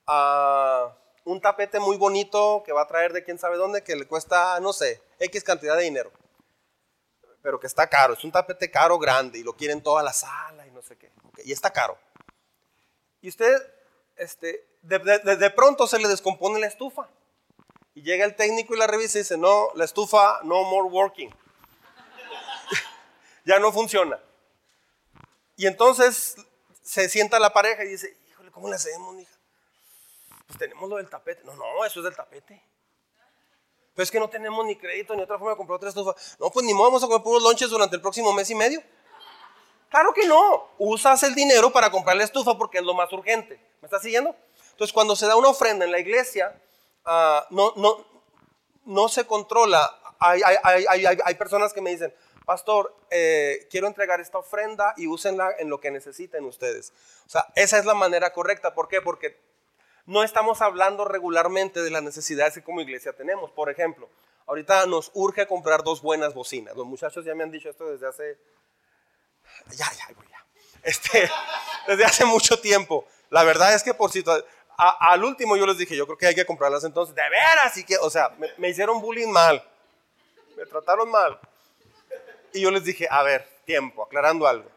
ah, un tapete muy bonito que va a traer de quién sabe dónde, que le cuesta, no sé, X cantidad de dinero. Pero que está caro. Es un tapete caro, grande, y lo quieren toda la sala y no sé qué. y está caro. Y usted, este, de, de pronto se le descompone la estufa. Y llega el técnico y la revisa y dice, no, la estufa no more working <laughs> ya no funciona. Y entonces se sienta la pareja y dice, híjole, ¿cómo le hacemos, hija? Pues tenemos lo del tapete. No, no, eso es del tapete. Pero es que no tenemos ni crédito ni otra forma de comprar otra estufa. No, pues ni modo, vamos a comprar puros lonches durante el próximo mes y medio. Claro que no. Usas el dinero para comprar la estufa porque es lo más urgente. ¿Me estás siguiendo? Entonces, cuando se da una ofrenda en la iglesia, ah, no, no, no se controla. Hay, hay, hay, hay, personas que me dicen, pastor, eh, quiero entregar esta ofrenda y úsenla en lo que necesiten ustedes. O sea, esa es la manera correcta. ¿Por qué? Porque no estamos hablando regularmente de las necesidades que como iglesia tenemos. Por ejemplo, ahorita nos urge comprar dos buenas bocinas. Los muchachos ya me han dicho esto desde hace... Ya, ya, ya. Este, <laughs> desde hace mucho tiempo. La verdad es que por si... al último yo les dije, yo creo que hay que comprarlas entonces. De veras, y que, o sea, me hicieron bullying mal. Me trataron mal. Y yo les dije, a ver, tiempo, aclarando algo.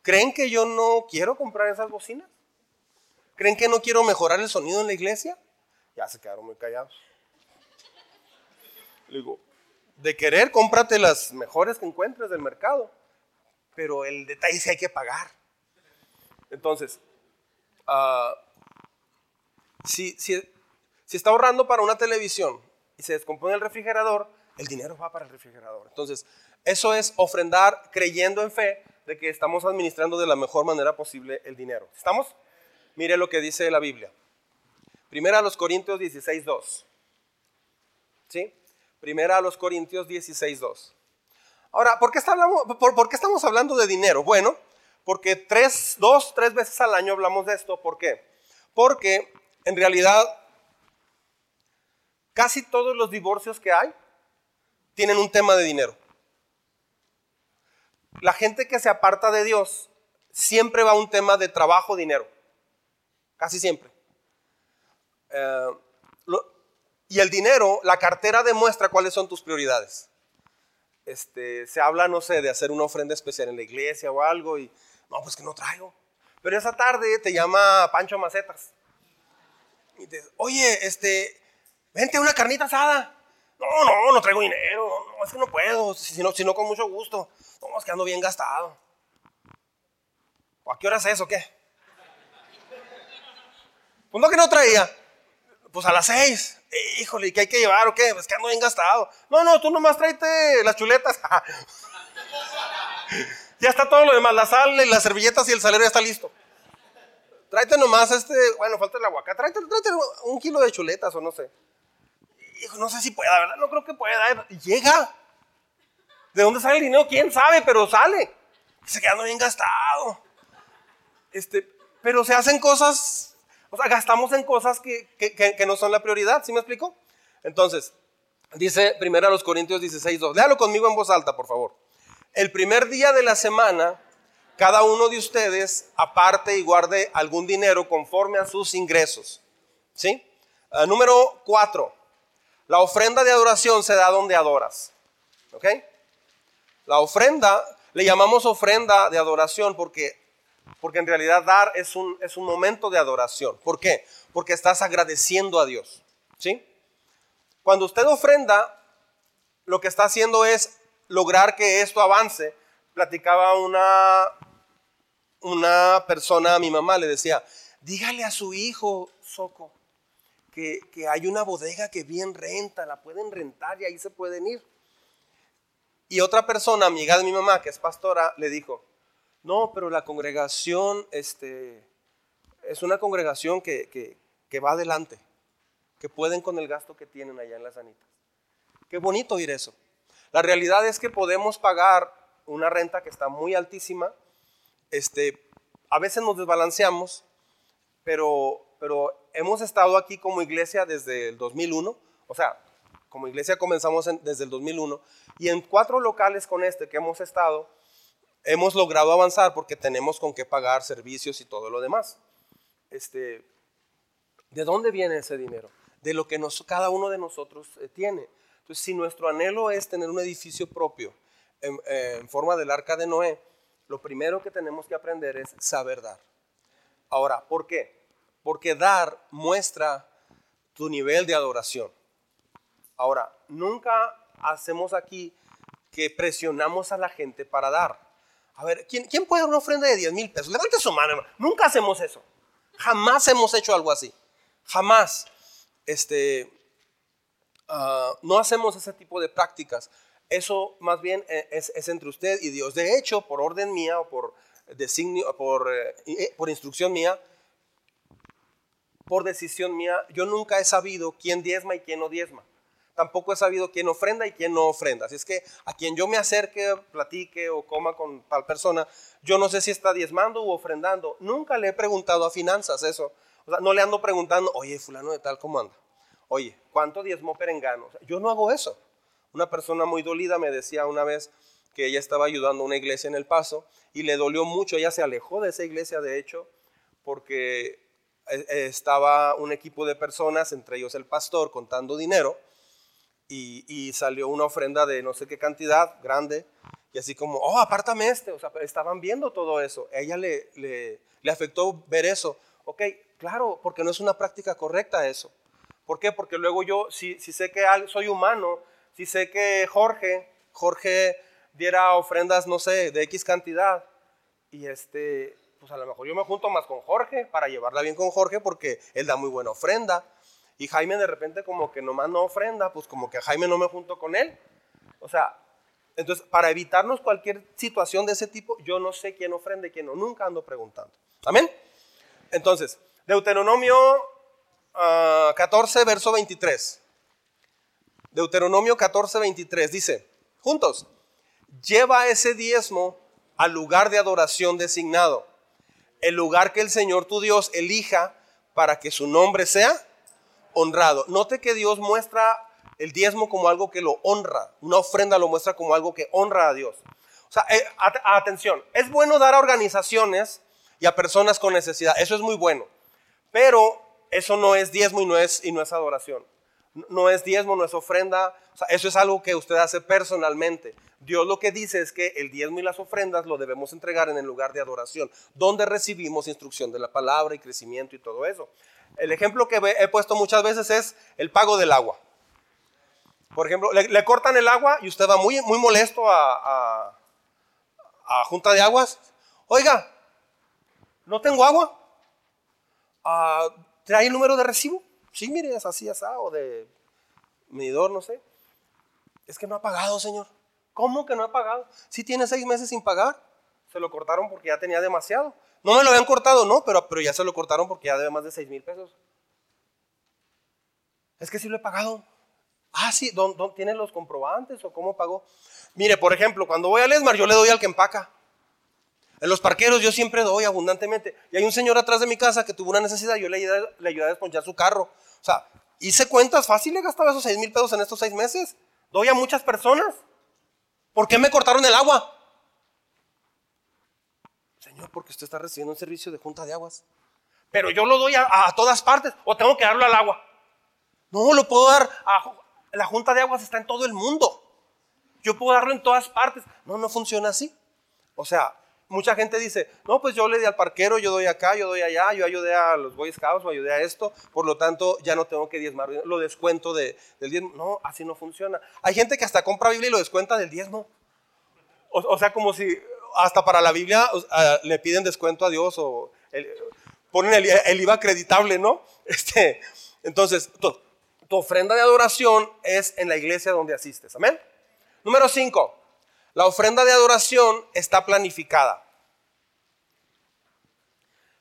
¿Creen que yo no quiero comprar esas bocinas? ¿Creen que no quiero mejorar el sonido en la iglesia? Ya se quedaron muy callados. Le digo, de querer, cómprate las mejores que encuentres del mercado. Pero el detalle es que hay que pagar. Entonces, uh, si, si, si está ahorrando para una televisión y se descompone el refrigerador, el dinero va para el refrigerador. Entonces, eso es ofrendar creyendo en fe de que estamos administrando de la mejor manera posible el dinero. ¿Estamos? Mire lo que dice la Biblia. Primera a los Corintios 16, 2. ¿Sí? Primera a los Corintios 16, 2. Ahora, ¿por qué, por, qué estamos hablando de dinero? Bueno, porque tres, dos, tres veces al año hablamos de esto. ¿Por qué? Porque en realidad casi todos los divorcios que hay tienen un tema de dinero la gente que se aparta de Dios siempre va a un tema de trabajo, dinero. Casi siempre. Eh, y el dinero, la cartera demuestra cuáles son tus prioridades. Este, se habla, no sé, de hacer una ofrenda especial en la iglesia o algo y, no, pues que no traigo. Pero esa tarde te llama Pancho Macetas. Y te dice, oye, este, vente una carnita asada. No, no, no traigo dinero. No, es que no puedo, si no, si no con mucho gusto. No, es que ando bien gastado. ¿O a qué hora es eso? ¿Qué? Pues no que no traía. pues a las seis. Híjole, ¿qué hay que llevar o qué? Es que ando bien gastado. No, no, tú nomás tráete las chuletas. <laughs> ya está todo lo demás, la sal las servilletas y el salero ya está listo. Tráete nomás este, bueno, falta el aguacate, tráete, tráete un kilo de chuletas o no sé. Hijo, no sé si pueda, ¿verdad? No creo que pueda. Llega. ¿De dónde sale el dinero? ¿Quién sabe? Pero sale. Se quedando bien gastado. Este, pero se hacen cosas, o sea, gastamos en cosas que, que, no son la prioridad, ¿sí me explico? Entonces, dice primero los Corintios 16, 2. Léalo conmigo en voz alta, por favor. El primer día de la semana, cada uno de ustedes aparte y guarde algún dinero conforme a sus ingresos. ¿Sí? Ah, número 4. La ofrenda de adoración se da donde adoras. ¿Ok? La ofrenda, le llamamos ofrenda de adoración porque, porque en realidad dar es un, es un momento de adoración. ¿Por qué? Porque estás agradeciendo a Dios. ¿Sí? Cuando usted ofrenda, lo que está haciendo es lograr que esto avance. Platicaba una, una persona a mi mamá, le decía, dígale a su hijo, Soco, que, que, hay una bodega que bien renta, la pueden rentar y ahí se pueden ir. Y otra persona, amiga de mi mamá, que es pastora, le dijo, no, pero la congregación este, es una congregación que, que, va adelante, que pueden con el gasto que tienen allá en las Anitas. Qué bonito oír eso. La realidad es que podemos pagar una renta que está muy altísima. Este, a veces nos desbalanceamos, pero, pero hemos estado aquí como iglesia desde el 2001. O sea, como iglesia comenzamos desde el 2001. Y en cuatro locales con este que hemos estado, hemos logrado avanzar porque tenemos con qué pagar servicios y todo lo demás. Este, ¿De dónde viene ese dinero? De lo que nos, cada uno de nosotros eh, tiene. Entonces, si nuestro anhelo es tener un edificio propio eh, en, forma del arca de Noé, lo primero que tenemos que aprender es saber dar. Ahora, ¿por qué? Porque dar muestra tu nivel de adoración. Ahora, nunca hacemos aquí que presionamos a la gente para dar. A ver, ¿quién, puede dar una ofrenda de 10 mil pesos? Levante su mano. Nunca hacemos eso. Jamás hemos hecho algo así. Jamás. Este, Ah, no hacemos ese tipo de prácticas. Eso más bien eh, es, entre usted y Dios. De hecho, por orden mía o por designio, por, eh, eh, por instrucción mía, por decisión mía, yo nunca he sabido quién diezma y quién no diezma. Tampoco he sabido quién ofrenda y quién no ofrenda. Así es que a quien yo me acerque, platique o coma con tal persona, yo no sé si está diezmando u ofrendando. Nunca le he preguntado a finanzas eso. O sea, no le ando preguntando, oye, fulano de tal, ¿cómo anda? Oye, ¿cuánto diezmó Perengano? yo no hago eso. Una persona muy dolida me decía una vez que ella estaba ayudando a una iglesia en El Paso y le dolió mucho, ella se alejó de esa iglesia de hecho porque eh, eh, estaba un equipo de personas, entre ellos el pastor, contando dinero y, salió una ofrenda de no sé qué cantidad grande y así como, oh, apártame este, o sea, estaban viendo todo eso. Ella le, le, le afectó ver eso. Ok, claro, porque no es una práctica correcta eso. ¿Por qué? Porque luego yo, si, si sé que soy humano, si sé que Jorge, Jorge diera ofrendas, no sé, de X cantidad, y este, pues a lo mejor yo me junto más con Jorge para llevarla bien con Jorge porque él da muy buena ofrenda. Y Jaime de repente como que nomás no ofrenda, pues como que Jaime no me junto con él. O sea, entonces para evitarnos cualquier situación de ese tipo, yo no sé quién ofrenda y quién no, nunca ando preguntando. Amén. Entonces, Deuteronomio 14, ah, verso 23. Deuteronomio 14, 23 dice, juntos, lleva ese diezmo al lugar de adoración designado, el lugar que el Señor tu Dios elija para que su nombre sea honrado. Note que Dios muestra el diezmo como algo que lo honra, una ofrenda lo muestra como algo que honra a Dios. O sea, eh, atención, es bueno dar a organizaciones y a personas con necesidad, eso es muy bueno, pero eso no es diezmo y no es, y no es adoración. No es diezmo, no es ofrenda. eso es algo que usted hace personalmente. Dios lo que dice es que el diezmo y las ofrendas lo debemos entregar en el lugar de adoración, donde recibimos instrucción de la palabra y crecimiento y todo eso. El ejemplo que he puesto muchas veces es el pago del agua. Por ejemplo, le, cortan el agua y usted va muy, muy molesto a, a, Junta de Aguas. Oiga, ¿no tengo agua? Ah, ¿Trae el número de recibo? sí, mire, es así, asado, de medidor, no sé. Es que no ha pagado, señor. ¿Cómo que no ha pagado? Si tiene seis meses sin pagar. Se lo cortaron porque ya tenía demasiado. No me lo habían cortado, no, pero, pero ya se lo cortaron porque ya debe más de seis mil pesos. Es que sí lo he pagado. Ah, sí, ¿dónde, tiene los comprobantes o cómo pagó? Mire, por ejemplo, cuando voy a Lesmar, yo le doy al que empaca. En los parqueros yo siempre doy abundantemente. Y hay un señor atrás de mi casa que tuvo una necesidad, yo le ayudé, le ayudé a desponchar su carro. O sea, hice cuentas fácil, he gastado esos seis mil pesos en estos seis meses. Doy a muchas personas. ¿Por qué me cortaron el agua? Porque usted está recibiendo un servicio de junta de aguas. Pero yo lo doy a, todas partes o tengo que darlo al agua. No, lo puedo dar a la junta de aguas está en todo el mundo. Yo puedo darlo en todas partes. No, no funciona así. O sea, mucha gente dice, no, pues yo le di al parquero, yo doy acá, yo doy allá, yo ayudé a los Boy Scouts o ayudé a esto, por lo tanto ya no tengo que diezmar, lo descuento de, del diezmo. No, así no funciona. Hay gente que hasta compra Biblia y lo descuenta del diezmo. O, sea, como si hasta para la Biblia le piden descuento a Dios o ponen el, IVA acreditable, ¿no? <laughs> Este, entonces, tu, tu ofrenda de adoración es en la iglesia donde asistes. Amén. Número 5. La ofrenda de adoración está planificada.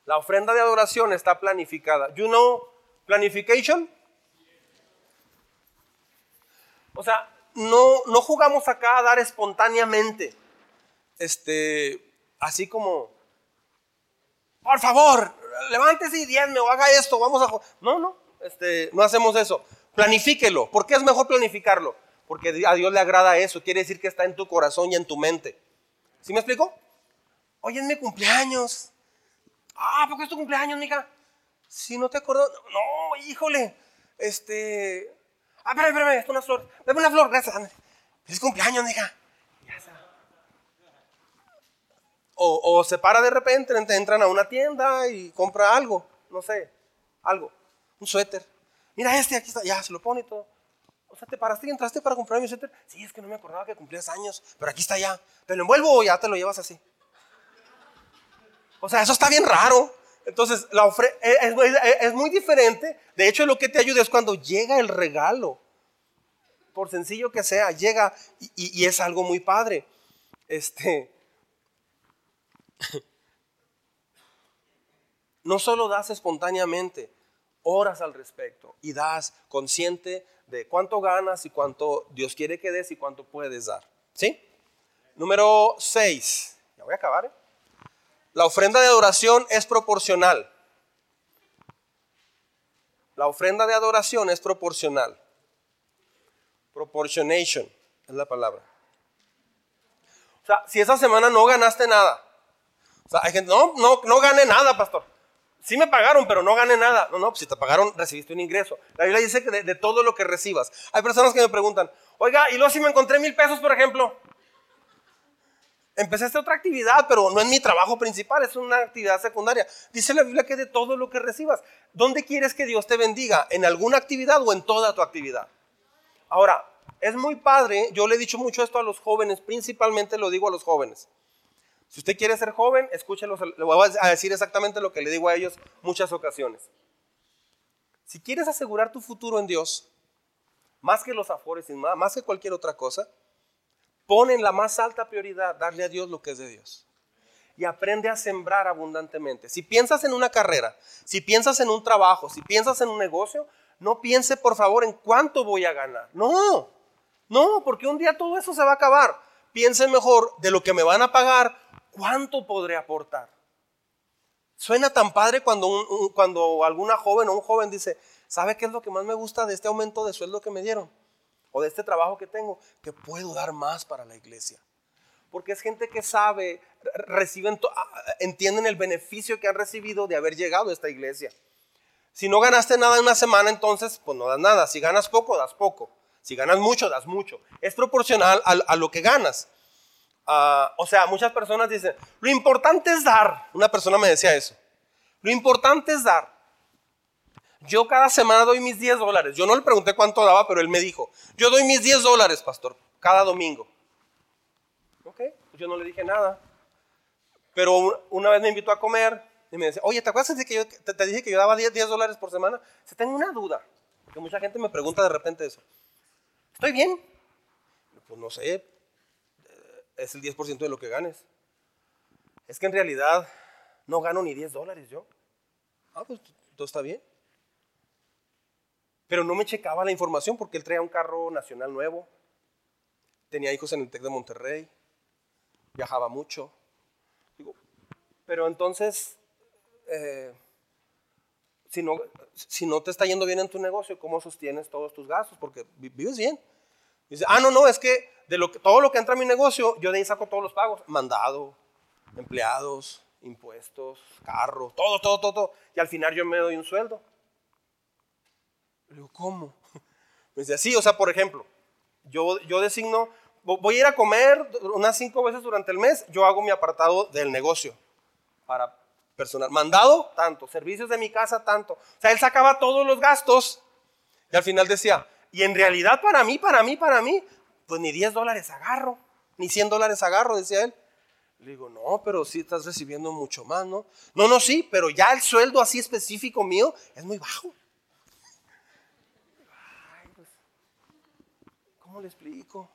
La ofrenda de adoración está planificada. You know planification? O sea, no, no jugamos acá a dar espontáneamente. Este, así como, por favor, levántese y diezme o haga esto, vamos a... No, no, este, no hacemos eso. Planifíquelo. ¿Por qué es mejor planificarlo? Porque a Dios le agrada eso. Quiere decir que está en tu corazón y en tu mente. ¿Sí me explico? Hoy es mi cumpleaños. Ah, ¿por qué es tu cumpleaños, mija? Si no te acuerdo. No, híjole. Este. Ah, espérame, espérame, es una flor. Dame una flor, gracias. Es cumpleaños, mija. O, se para de repente, entran a una tienda y compra algo. No sé, algo. Un suéter. Mira este, aquí está. Ya, se lo pone y todo. O sea, ¿te paraste y entraste para comprar mi suéter? Sí, es que no me acordaba que cumplías años, pero aquí está ya. ¿Te lo envuelvo o ya te lo llevas así? O sea, eso está bien raro. Entonces, la e, es, es, muy diferente. De hecho, lo que te ayuda es cuando llega el regalo. Por sencillo que sea, llega y, y es algo muy padre. Este. <laughs> No solo das espontáneamente, oras al respecto y das consciente de cuánto ganas y cuánto Dios quiere que des y cuánto puedes dar. ¿Sí? Número 6. Ya voy a acabar. ¿eh? La ofrenda de adoración es proporcional. La ofrenda de adoración es proporcional. Proportionation es la palabra. O sea, si esa semana no ganaste nada. Sea, hay gente, no, no, no gane nada, pastor sí me pagaron, pero no gané nada. No, no, pues si te pagaron, recibiste un ingreso. La Biblia dice que de, todo lo que recibas. Hay personas que me preguntan, oiga, y luego si me encontré mil pesos, por ejemplo. Empecé esta otra actividad, pero no es mi trabajo principal, es una actividad secundaria. Dice la Biblia que de todo lo que recibas. ¿Dónde quieres que Dios te bendiga? ¿En alguna actividad o en toda tu actividad? Ahora, es muy padre, yo le he dicho mucho esto a los jóvenes, principalmente lo digo a los jóvenes. Si usted quiere ser joven, escúchelos, le voy a decir exactamente lo que le digo a ellos muchas ocasiones. Si quieres asegurar tu futuro en Dios, más que los afores y más que cualquier otra cosa, pon en la más alta prioridad darle a Dios lo que es de Dios. Y aprende a sembrar abundantemente. Si piensas en una carrera, si piensas en un trabajo, si piensas en un negocio, no piense por favor en cuánto voy a ganar. No, no, porque un día todo eso se va a acabar. Piense mejor de lo que me van a pagar ¿cuánto podré aportar? Suena tan padre cuando, cuando alguna joven o un joven dice, ¿sabe qué es lo que más me gusta de este aumento de sueldo que me dieron? O de este trabajo que tengo, que puedo dar más para la iglesia. Porque es gente que sabe, reciben, entienden el beneficio que han recibido de haber llegado a esta iglesia. Si no ganaste nada en una semana, entonces, pues no das nada. Si ganas poco, das poco. Si ganas mucho, das mucho. Es proporcional a lo que ganas. Ah, o sea, muchas personas dicen, lo importante es dar. Una persona me decía eso. Lo importante es dar. Yo cada semana doy mis 10 dólares. Yo no le pregunté cuánto daba, pero él me dijo, yo doy mis 10 dólares, pastor, cada domingo. Ok, pues yo no le dije nada. Pero una vez me invitó a comer y me decía, oye, ¿te acuerdas de que yo te, dije que yo daba 10, 10 dólares por semana? Se tengo una duda, que mucha gente me pregunta de repente eso. ¿Estoy bien? Pues no sé, es el 10% de lo que ganes. Es que en realidad no gano ni 10 dólares yo. Ah, pues todo está bien. Pero no me checaba la información porque él traía un carro nacional nuevo, tenía hijos en el TEC de Monterrey, viajaba mucho. Digo, pero entonces, eh, si, no, si no te está yendo bien en tu negocio, ¿cómo sostienes todos tus gastos? Porque vives bien. Dice, ah, no, no, es que de lo que, todo lo que entra a mi negocio, yo de ahí saco todos los pagos. Mandado, empleados, impuestos, carro, todo, todo, todo, todo. Y al final yo me doy un sueldo. Le digo, ¿cómo? <laughs> Me dice, sí, o sea, por ejemplo, yo, yo designo, voy a ir a comer unas cinco veces durante el mes, yo hago mi apartado del negocio para personal. Mandado, tanto. Servicios de mi casa, tanto. O sea, él sacaba todos los gastos y al final decía, y en realidad para mí, para mí, para mí, pues ni 10 dólares agarro, ni 100 dólares agarro, decía él. Le digo, no, pero sí estás recibiendo mucho más, ¿no? No, no, sí, pero ya el sueldo así específico mío es muy bajo. Pues, ¿Cómo le explico?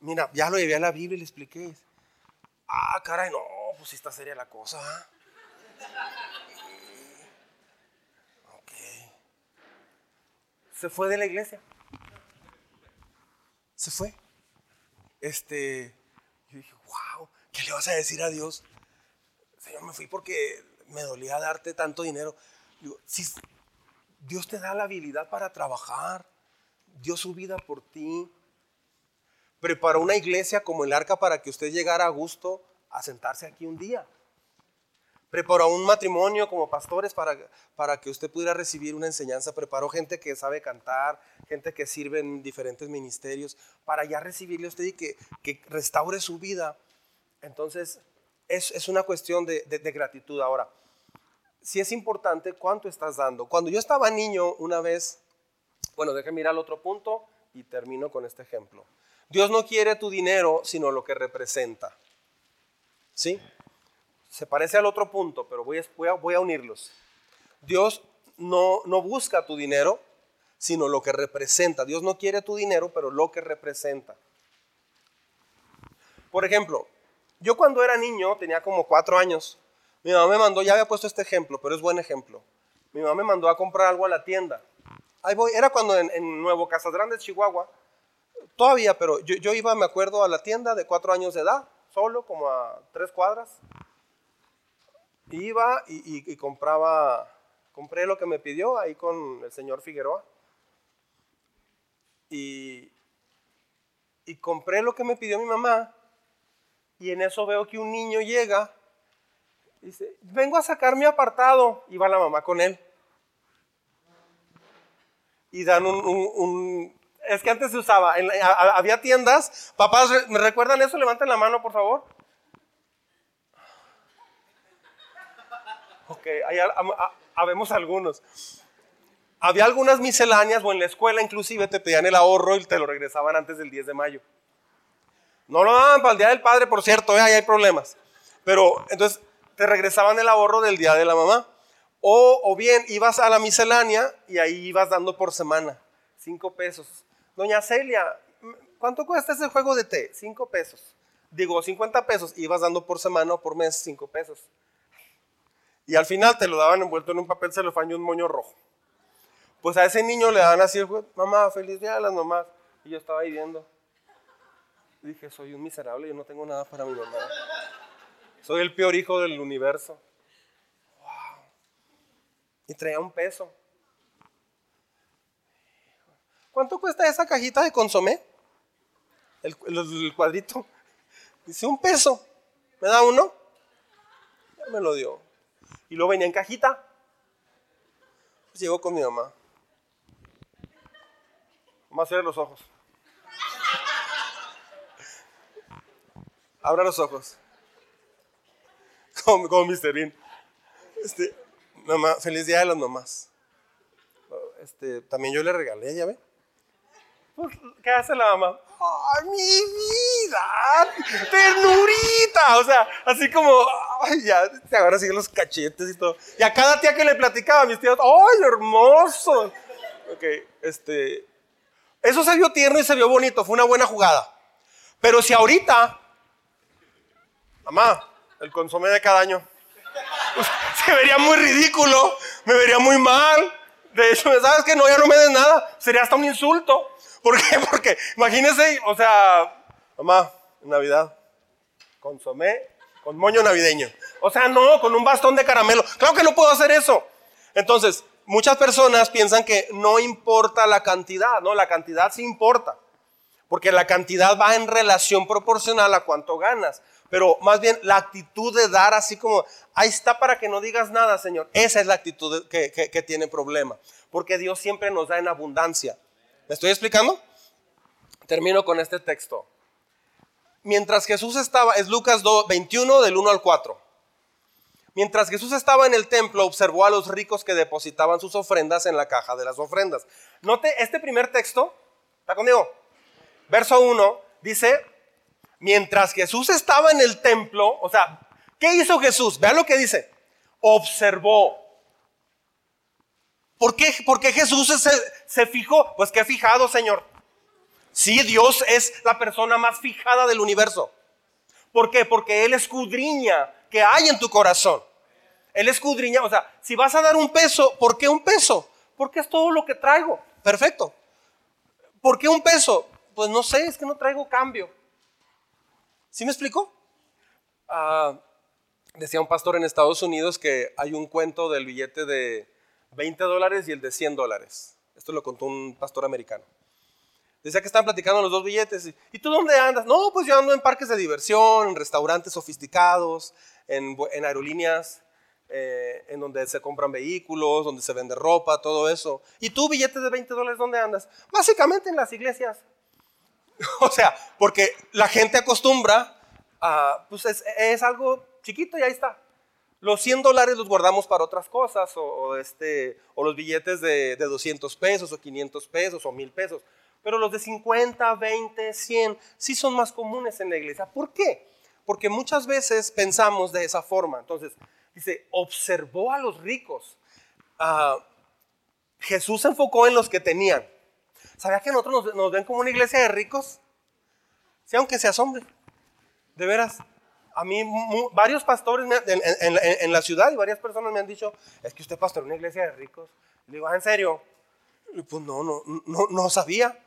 Mira, ya lo llevé a la Biblia y le expliqué. Ah, caray, no, pues esta sería la cosa. ¿ah? Ok. Se fue de la iglesia. Se fue. Este, yo dije, wow, ¿qué le vas a decir a Dios? Señor, me fui porque me dolía darte tanto dinero. Si Dios te da la habilidad para trabajar, dio su vida por ti, preparó una iglesia como el arca para que usted llegara a gusto a sentarse aquí un día. Preparó un matrimonio como pastores para, para que usted pudiera recibir una enseñanza. Preparó gente que sabe cantar, gente que sirve en diferentes ministerios, para ya recibirle a usted y que, que restaure su vida. Entonces, es, es una cuestión de, de, gratitud. Ahora, si es importante cuánto estás dando. Cuando yo estaba niño, una vez, bueno, déjeme mirar al otro punto y termino con este ejemplo. Dios no quiere tu dinero, sino lo que representa. ¿Sí? Se parece al otro punto, pero voy a, unirlos. Dios no, busca tu dinero, sino lo que representa. Dios no quiere tu dinero, pero lo que representa. Por ejemplo, yo cuando era niño, tenía como cuatro años, mi mamá me mandó, ya había puesto este ejemplo, pero es buen ejemplo. Mi mamá me mandó a comprar algo a la tienda. Ahí voy, era cuando en, Nuevo Casas Grandes, Chihuahua, todavía, pero yo, iba, me acuerdo, a la tienda de cuatro años de edad, solo, como a tres cuadras. Iba y, compraba, compré lo que me pidió ahí con el señor Figueroa. Y, compré lo que me pidió mi mamá. Y en eso veo que un niño llega. Y dice, vengo a sacar mi apartado. Y va la mamá con él. Y dan un, es que antes se usaba, había tiendas, papás, ¿me recuerdan eso? Levanten la mano, por favor. Ok, ahí habemos algunos. Había algunas misceláneas, o en la escuela inclusive te pedían el ahorro y te lo regresaban antes del 10 de mayo. No lo daban para el Día del Padre, por cierto, eh, ahí hay problemas. Pero entonces te regresaban el ahorro del Día de la Mamá. O, o bien ibas a la miscelánea y ahí ibas dando por semana, cinco pesos. Doña Celia, ¿cuánto cuesta ese juego de té? Cinco pesos. Digo, 50 pesos. Ibas dando por semana o por mes cinco pesos. Y al final te lo daban envuelto en un papel celofán y un moño rojo. Pues a ese niño le dan así el mamá, feliz día a las mamás. Y yo estaba ahí viendo. dije, soy un miserable, yo no tengo nada para mi mamá. Soy el peor hijo del universo. Wow. Y traía un peso. ¿Cuánto cuesta esa cajita de consomé? El, cuadrito. Dice, un peso. ¿Me da uno? Ya me lo dio. Y luego venía en cajita. Pues llegó con mi mamá. Vamos a cerrar los ojos. Abra los ojos. Como, como Mr. Bean. Este, mamá, feliz día de las mamás. Este, también yo le regalé, ya ve. Pues, ¿Qué hace la mamá? ¡Ay, mi vida! ¡Ternurita! O sea, así como, Ay, ya, ahora siguen los cachetes y todo. Y a cada tía que le platicaba, mis tías, ¡ay, hermoso! Ok, este. Eso se vio tierno y se vio bonito, fue una buena jugada. Pero si ahorita, mamá, el consomé de cada año, <laughs> se vería muy ridículo, me vería muy mal. De hecho, ¿sabes que No, ya no me des nada. Sería hasta un insulto. ¿Por qué? <laughs> Porque imagínense, o sea, mamá, en Navidad, consomé con moño navideño. O sea, no, con un bastón de caramelo. Claro que no puedo hacer eso. Entonces, muchas personas piensan que no importa la cantidad, ¿no? La cantidad sí importa. Porque la cantidad va en relación proporcional a cuánto ganas. Pero más bien la actitud de dar así como, ahí está para que no digas nada, Señor. Esa es la actitud que, que tiene problema. Porque Dios siempre nos da en abundancia. ¿Me estoy explicando? Termino con este texto mientras Jesús estaba, es Lucas 21 del 1 al 4. Mientras Jesús estaba en el templo, observó a los ricos que depositaban sus ofrendas en la caja de las ofrendas. Note este primer texto, ¿está conmigo? Verso 1 dice, mientras Jesús estaba en el templo, o sea, ¿qué hizo Jesús? Vean lo que dice, observó. ¿Por qué, ¿Por Jesús se, se fijó? Pues que fijado, Señor. Sí, Dios es la persona más fijada del universo. ¿Por qué? Porque Él escudriña que hay en tu corazón. Él escudriña, o sea, si vas a dar un peso, ¿por qué un peso? Porque es todo lo que traigo. Perfecto. ¿Por qué un peso? Pues no sé, es que no traigo cambio. ¿Sí me explico? Ah, decía un pastor en Estados Unidos que hay un cuento del billete de 20 dólares y el de 100 dólares. Esto lo contó un pastor americano. Decía que estaban platicando los dos billetes. ¿Y tú dónde andas? No, pues yo ando en parques de diversión, en restaurantes sofisticados, en, aerolíneas, eh, en donde se compran vehículos, donde se vende ropa, todo eso. ¿Y tú, billetes de 20 dólares, dónde andas? Básicamente en las iglesias. <laughs> o sea, porque la gente acostumbra a, pues es, algo chiquito y ahí está. Los 100 dólares los guardamos para otras cosas, o, este, o los billetes de, de 200 pesos, o 500 pesos, o 1000 pesos pero los de 50, 20, 100 sí son más comunes en la iglesia. ¿Por qué? Porque muchas veces pensamos de esa forma. Entonces, dice, observó a los ricos. Ah, Jesús se enfocó en los que tenían. ¿Sabía que nosotros nos, ven como una iglesia de ricos? Sí, aunque se asombre. De veras. A mí varios pastores en, la ciudad y varias personas me han dicho, es que usted pastor una iglesia de ricos. Le digo, ah, ¿en serio? pues no, no, no, no sabía.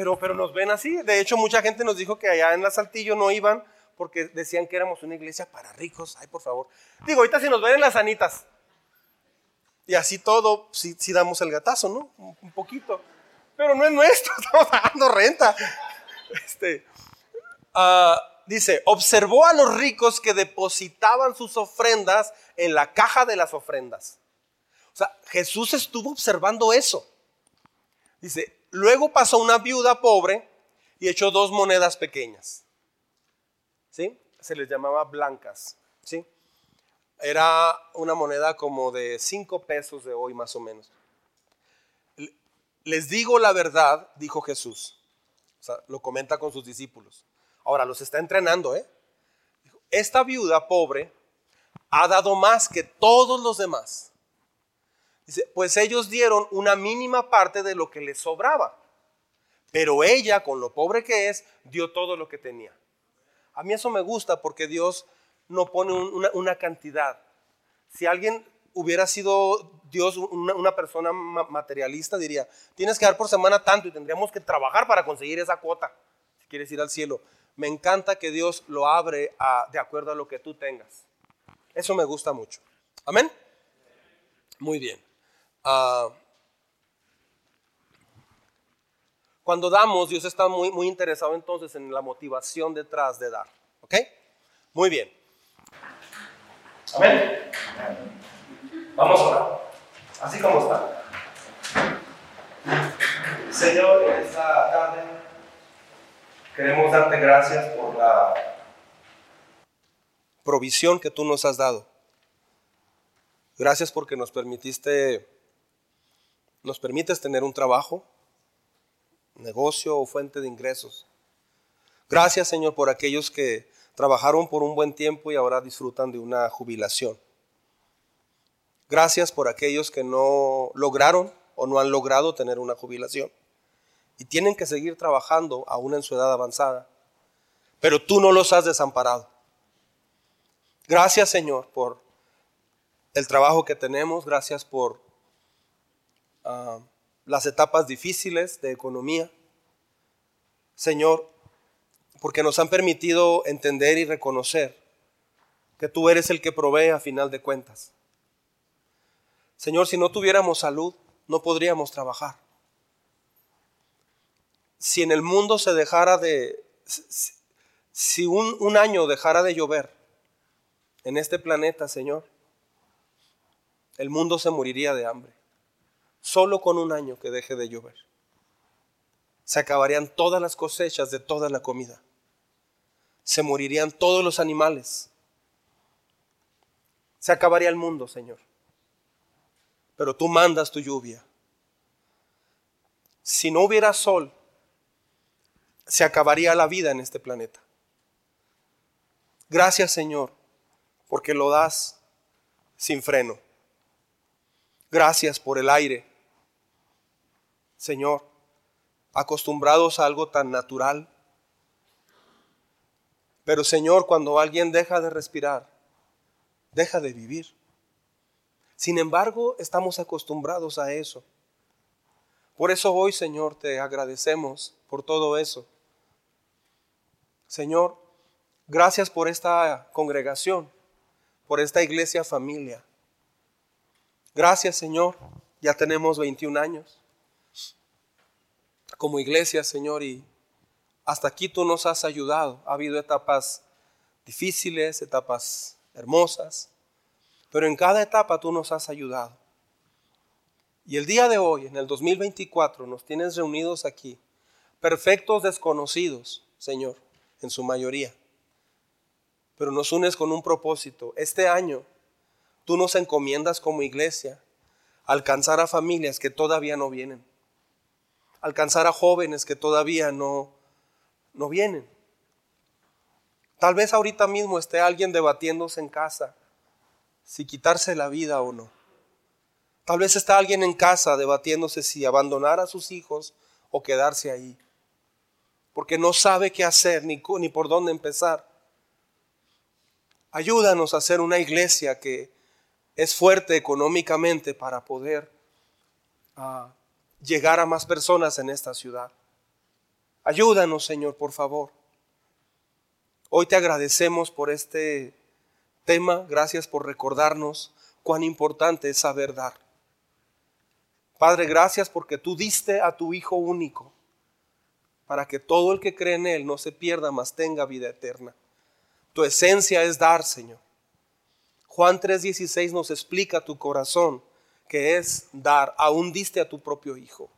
Pero, pero nos ven así. De hecho, mucha gente nos dijo que allá en la Saltillo no iban porque decían que éramos una iglesia para ricos. Ay, por favor. Digo, ahorita si nos ven en las sanitas. Y así todo, sí, damos el gatazo, ¿no? Un, poquito. Pero no es nuestro, <laughs> estamos pagando renta. Este, ah, dice, observó a los ricos que depositaban sus ofrendas en la caja de las ofrendas. O sea, Jesús estuvo observando eso. Dice, Luego pasó una viuda pobre y echó dos monedas pequeñas. ¿Sí? Se les llamaba blancas. ¿Sí? Era una moneda como de cinco pesos de hoy más o menos. Les digo la verdad, dijo Jesús. O sea, lo comenta con sus discípulos. Ahora los está entrenando, ¿eh? Esta viuda pobre ha dado más que todos los demás pues ellos dieron una mínima parte de lo que les sobraba. Pero ella, con lo pobre que es, dio todo lo que tenía. A mí eso me gusta porque Dios no pone una, cantidad. Si alguien hubiera sido Dios una, persona materialista, diría, tienes que dar por semana tanto y tendríamos que trabajar para conseguir esa cuota, si quieres ir al cielo. Me encanta que Dios lo abre de acuerdo a lo que tú tengas. Eso me gusta mucho. Amén. Muy bien. Ah, cuando damos, Dios está muy, muy interesado entonces en la motivación detrás de dar. ¿Ok? Muy bien. Amén. Vamos a orar. Así como está. Señor, en esta tarde queremos darte gracias por la provisión que tú nos has dado. Gracias porque nos permitiste nos permites tener un trabajo, negocio o fuente de ingresos. Gracias, Señor, por aquellos que trabajaron por un buen tiempo y ahora disfrutan de una jubilación. Gracias por aquellos que no lograron o no han logrado tener una jubilación y tienen que seguir trabajando aún en su edad avanzada. Pero tú no los has desamparado. Gracias Señor por el trabajo que tenemos, gracias por ah, las etapas difíciles de economía. Señor, porque nos han permitido entender y reconocer que tú eres el que provee a final de cuentas. Señor, si no tuviéramos salud, no podríamos trabajar. Si en el mundo se dejara de, si un año dejara de llover en este planeta, Señor, el mundo se moriría de hambre. Solo con un año que deje de llover. Se acabarían todas las cosechas de toda la comida se morirían todos los animales. Se acabaría el mundo, Señor. Pero tú mandas tu lluvia. Si no hubiera sol, se acabaría la vida en este planeta. Gracias, Señor, porque lo das sin freno. Gracias por el aire. Señor, acostumbrados a algo tan natural, pero Señor, cuando alguien deja de respirar, deja de vivir. Sin embargo, estamos acostumbrados a eso. Por eso hoy, Señor, te agradecemos por todo eso. Señor, gracias por esta congregación, por esta iglesia familia. Gracias, Señor. Ya tenemos 21 años como iglesia, Señor, y hasta aquí tú nos has ayudado. Ha habido etapas difíciles, etapas hermosas, pero en cada etapa tú nos has ayudado. Y el día de hoy, en el 2024, nos tienes reunidos aquí, perfectos desconocidos, Señor, en su mayoría. Pero nos unes con un propósito. Este año tú nos encomiendas como iglesia alcanzar a familias que todavía no vienen, alcanzar a jóvenes que todavía no no vienen. Tal vez ahorita mismo esté alguien debatiéndose en casa si quitarse la vida o no. Tal vez está alguien en casa debatiéndose si abandonar a sus hijos o quedarse ahí. Porque no sabe qué hacer ni, ni por dónde empezar. Ayúdanos a hacer una iglesia que es fuerte económicamente para poder ah, llegar a más personas en esta ciudad. Ayúdanos, Señor, por favor. Hoy te agradecemos por este tema. Gracias por recordarnos cuán importante es saber dar. Padre, gracias porque tú diste a tu Hijo único para que todo el que cree en Él no se pierda, mas tenga vida eterna. Tu esencia es dar, Señor. Juan 3:16 nos explica tu corazón, que es dar. Aún diste a tu propio Hijo.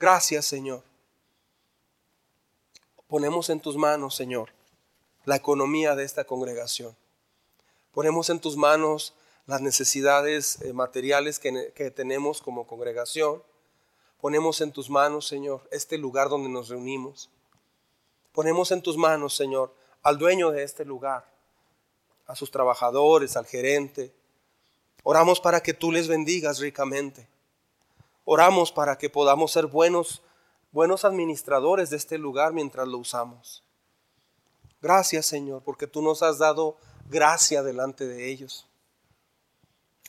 Gracias, Señor. Ponemos en tus manos, Señor, la economía de esta congregación. Ponemos en tus manos las necesidades eh, materiales que, que tenemos como congregación. Ponemos en tus manos, Señor, este lugar donde nos reunimos. Ponemos en tus manos, Señor, al dueño de este lugar, a sus trabajadores, al gerente. Oramos para que tú les bendigas ricamente. Oramos para que podamos ser buenos buenos administradores de este lugar mientras lo usamos. Gracias Señor, porque tú nos has dado gracia delante de ellos.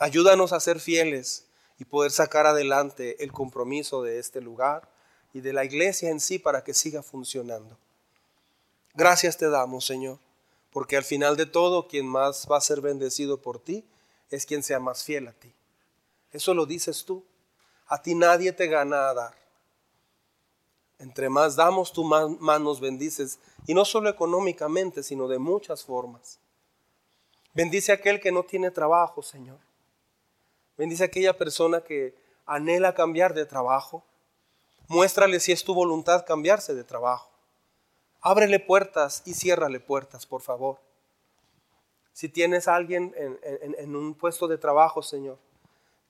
Ayúdanos a ser fieles y poder sacar adelante el compromiso de este lugar y de la iglesia en sí para que siga funcionando. Gracias te damos, Señor, porque al final de todo quien más va a ser bendecido por ti es quien sea más fiel a ti. Eso lo dices tú. A ti nadie te gana a dar. Entre más damos, tú más, nos bendices. Y no solo económicamente, sino de muchas formas. Bendice a aquel que no tiene trabajo, Señor. Bendice a aquella persona que anhela cambiar de trabajo. Muéstrale si es tu voluntad cambiarse de trabajo. Ábrele puertas y ciérrale puertas, por favor. Si tienes a alguien en, un puesto de trabajo, Señor,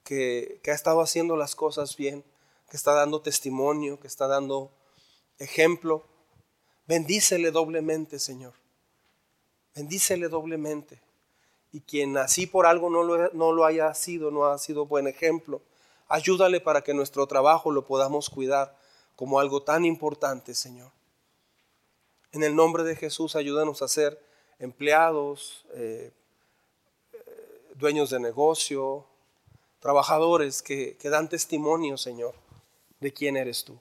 que, ha estado haciendo las cosas bien, que está dando testimonio, que está dando ejemplo, bendícele doblemente, Señor. Bendícele doblemente. Y quien así por algo no lo, no lo haya sido, no ha sido buen ejemplo, ayúdale para que nuestro trabajo lo podamos cuidar como algo tan importante, Señor. En el nombre de Jesús, ayúdanos a ser empleados, eh, dueños de negocio, trabajadores que, que dan testimonio, Señor, de quién eres tú.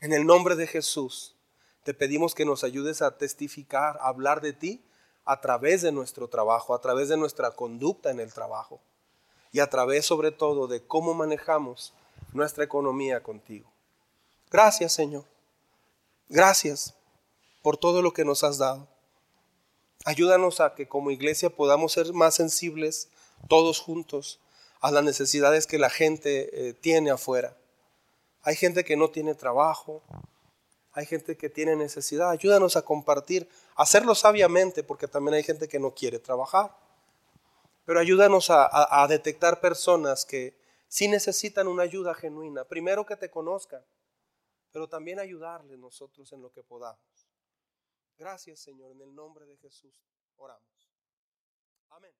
En el nombre de Jesús, te pedimos que nos ayudes a testificar, a hablar de ti a través de nuestro trabajo, a través de nuestra conducta en el trabajo y a través sobre todo de cómo manejamos nuestra economía contigo. Gracias Señor. Gracias por todo lo que nos has dado. Ayúdanos a que como iglesia podamos ser más sensibles todos juntos a las necesidades que la gente eh, tiene afuera. Hay gente que no tiene trabajo, hay gente que tiene necesidad. Ayúdanos a compartir, hacerlo sabiamente, porque también hay gente que no quiere trabajar. Pero ayúdanos a, a detectar personas que sí necesitan una ayuda genuina. Primero que te conozcan, pero también ayudarles nosotros en lo que podamos. Gracias Señor, en el nombre de Jesús oramos. Amén.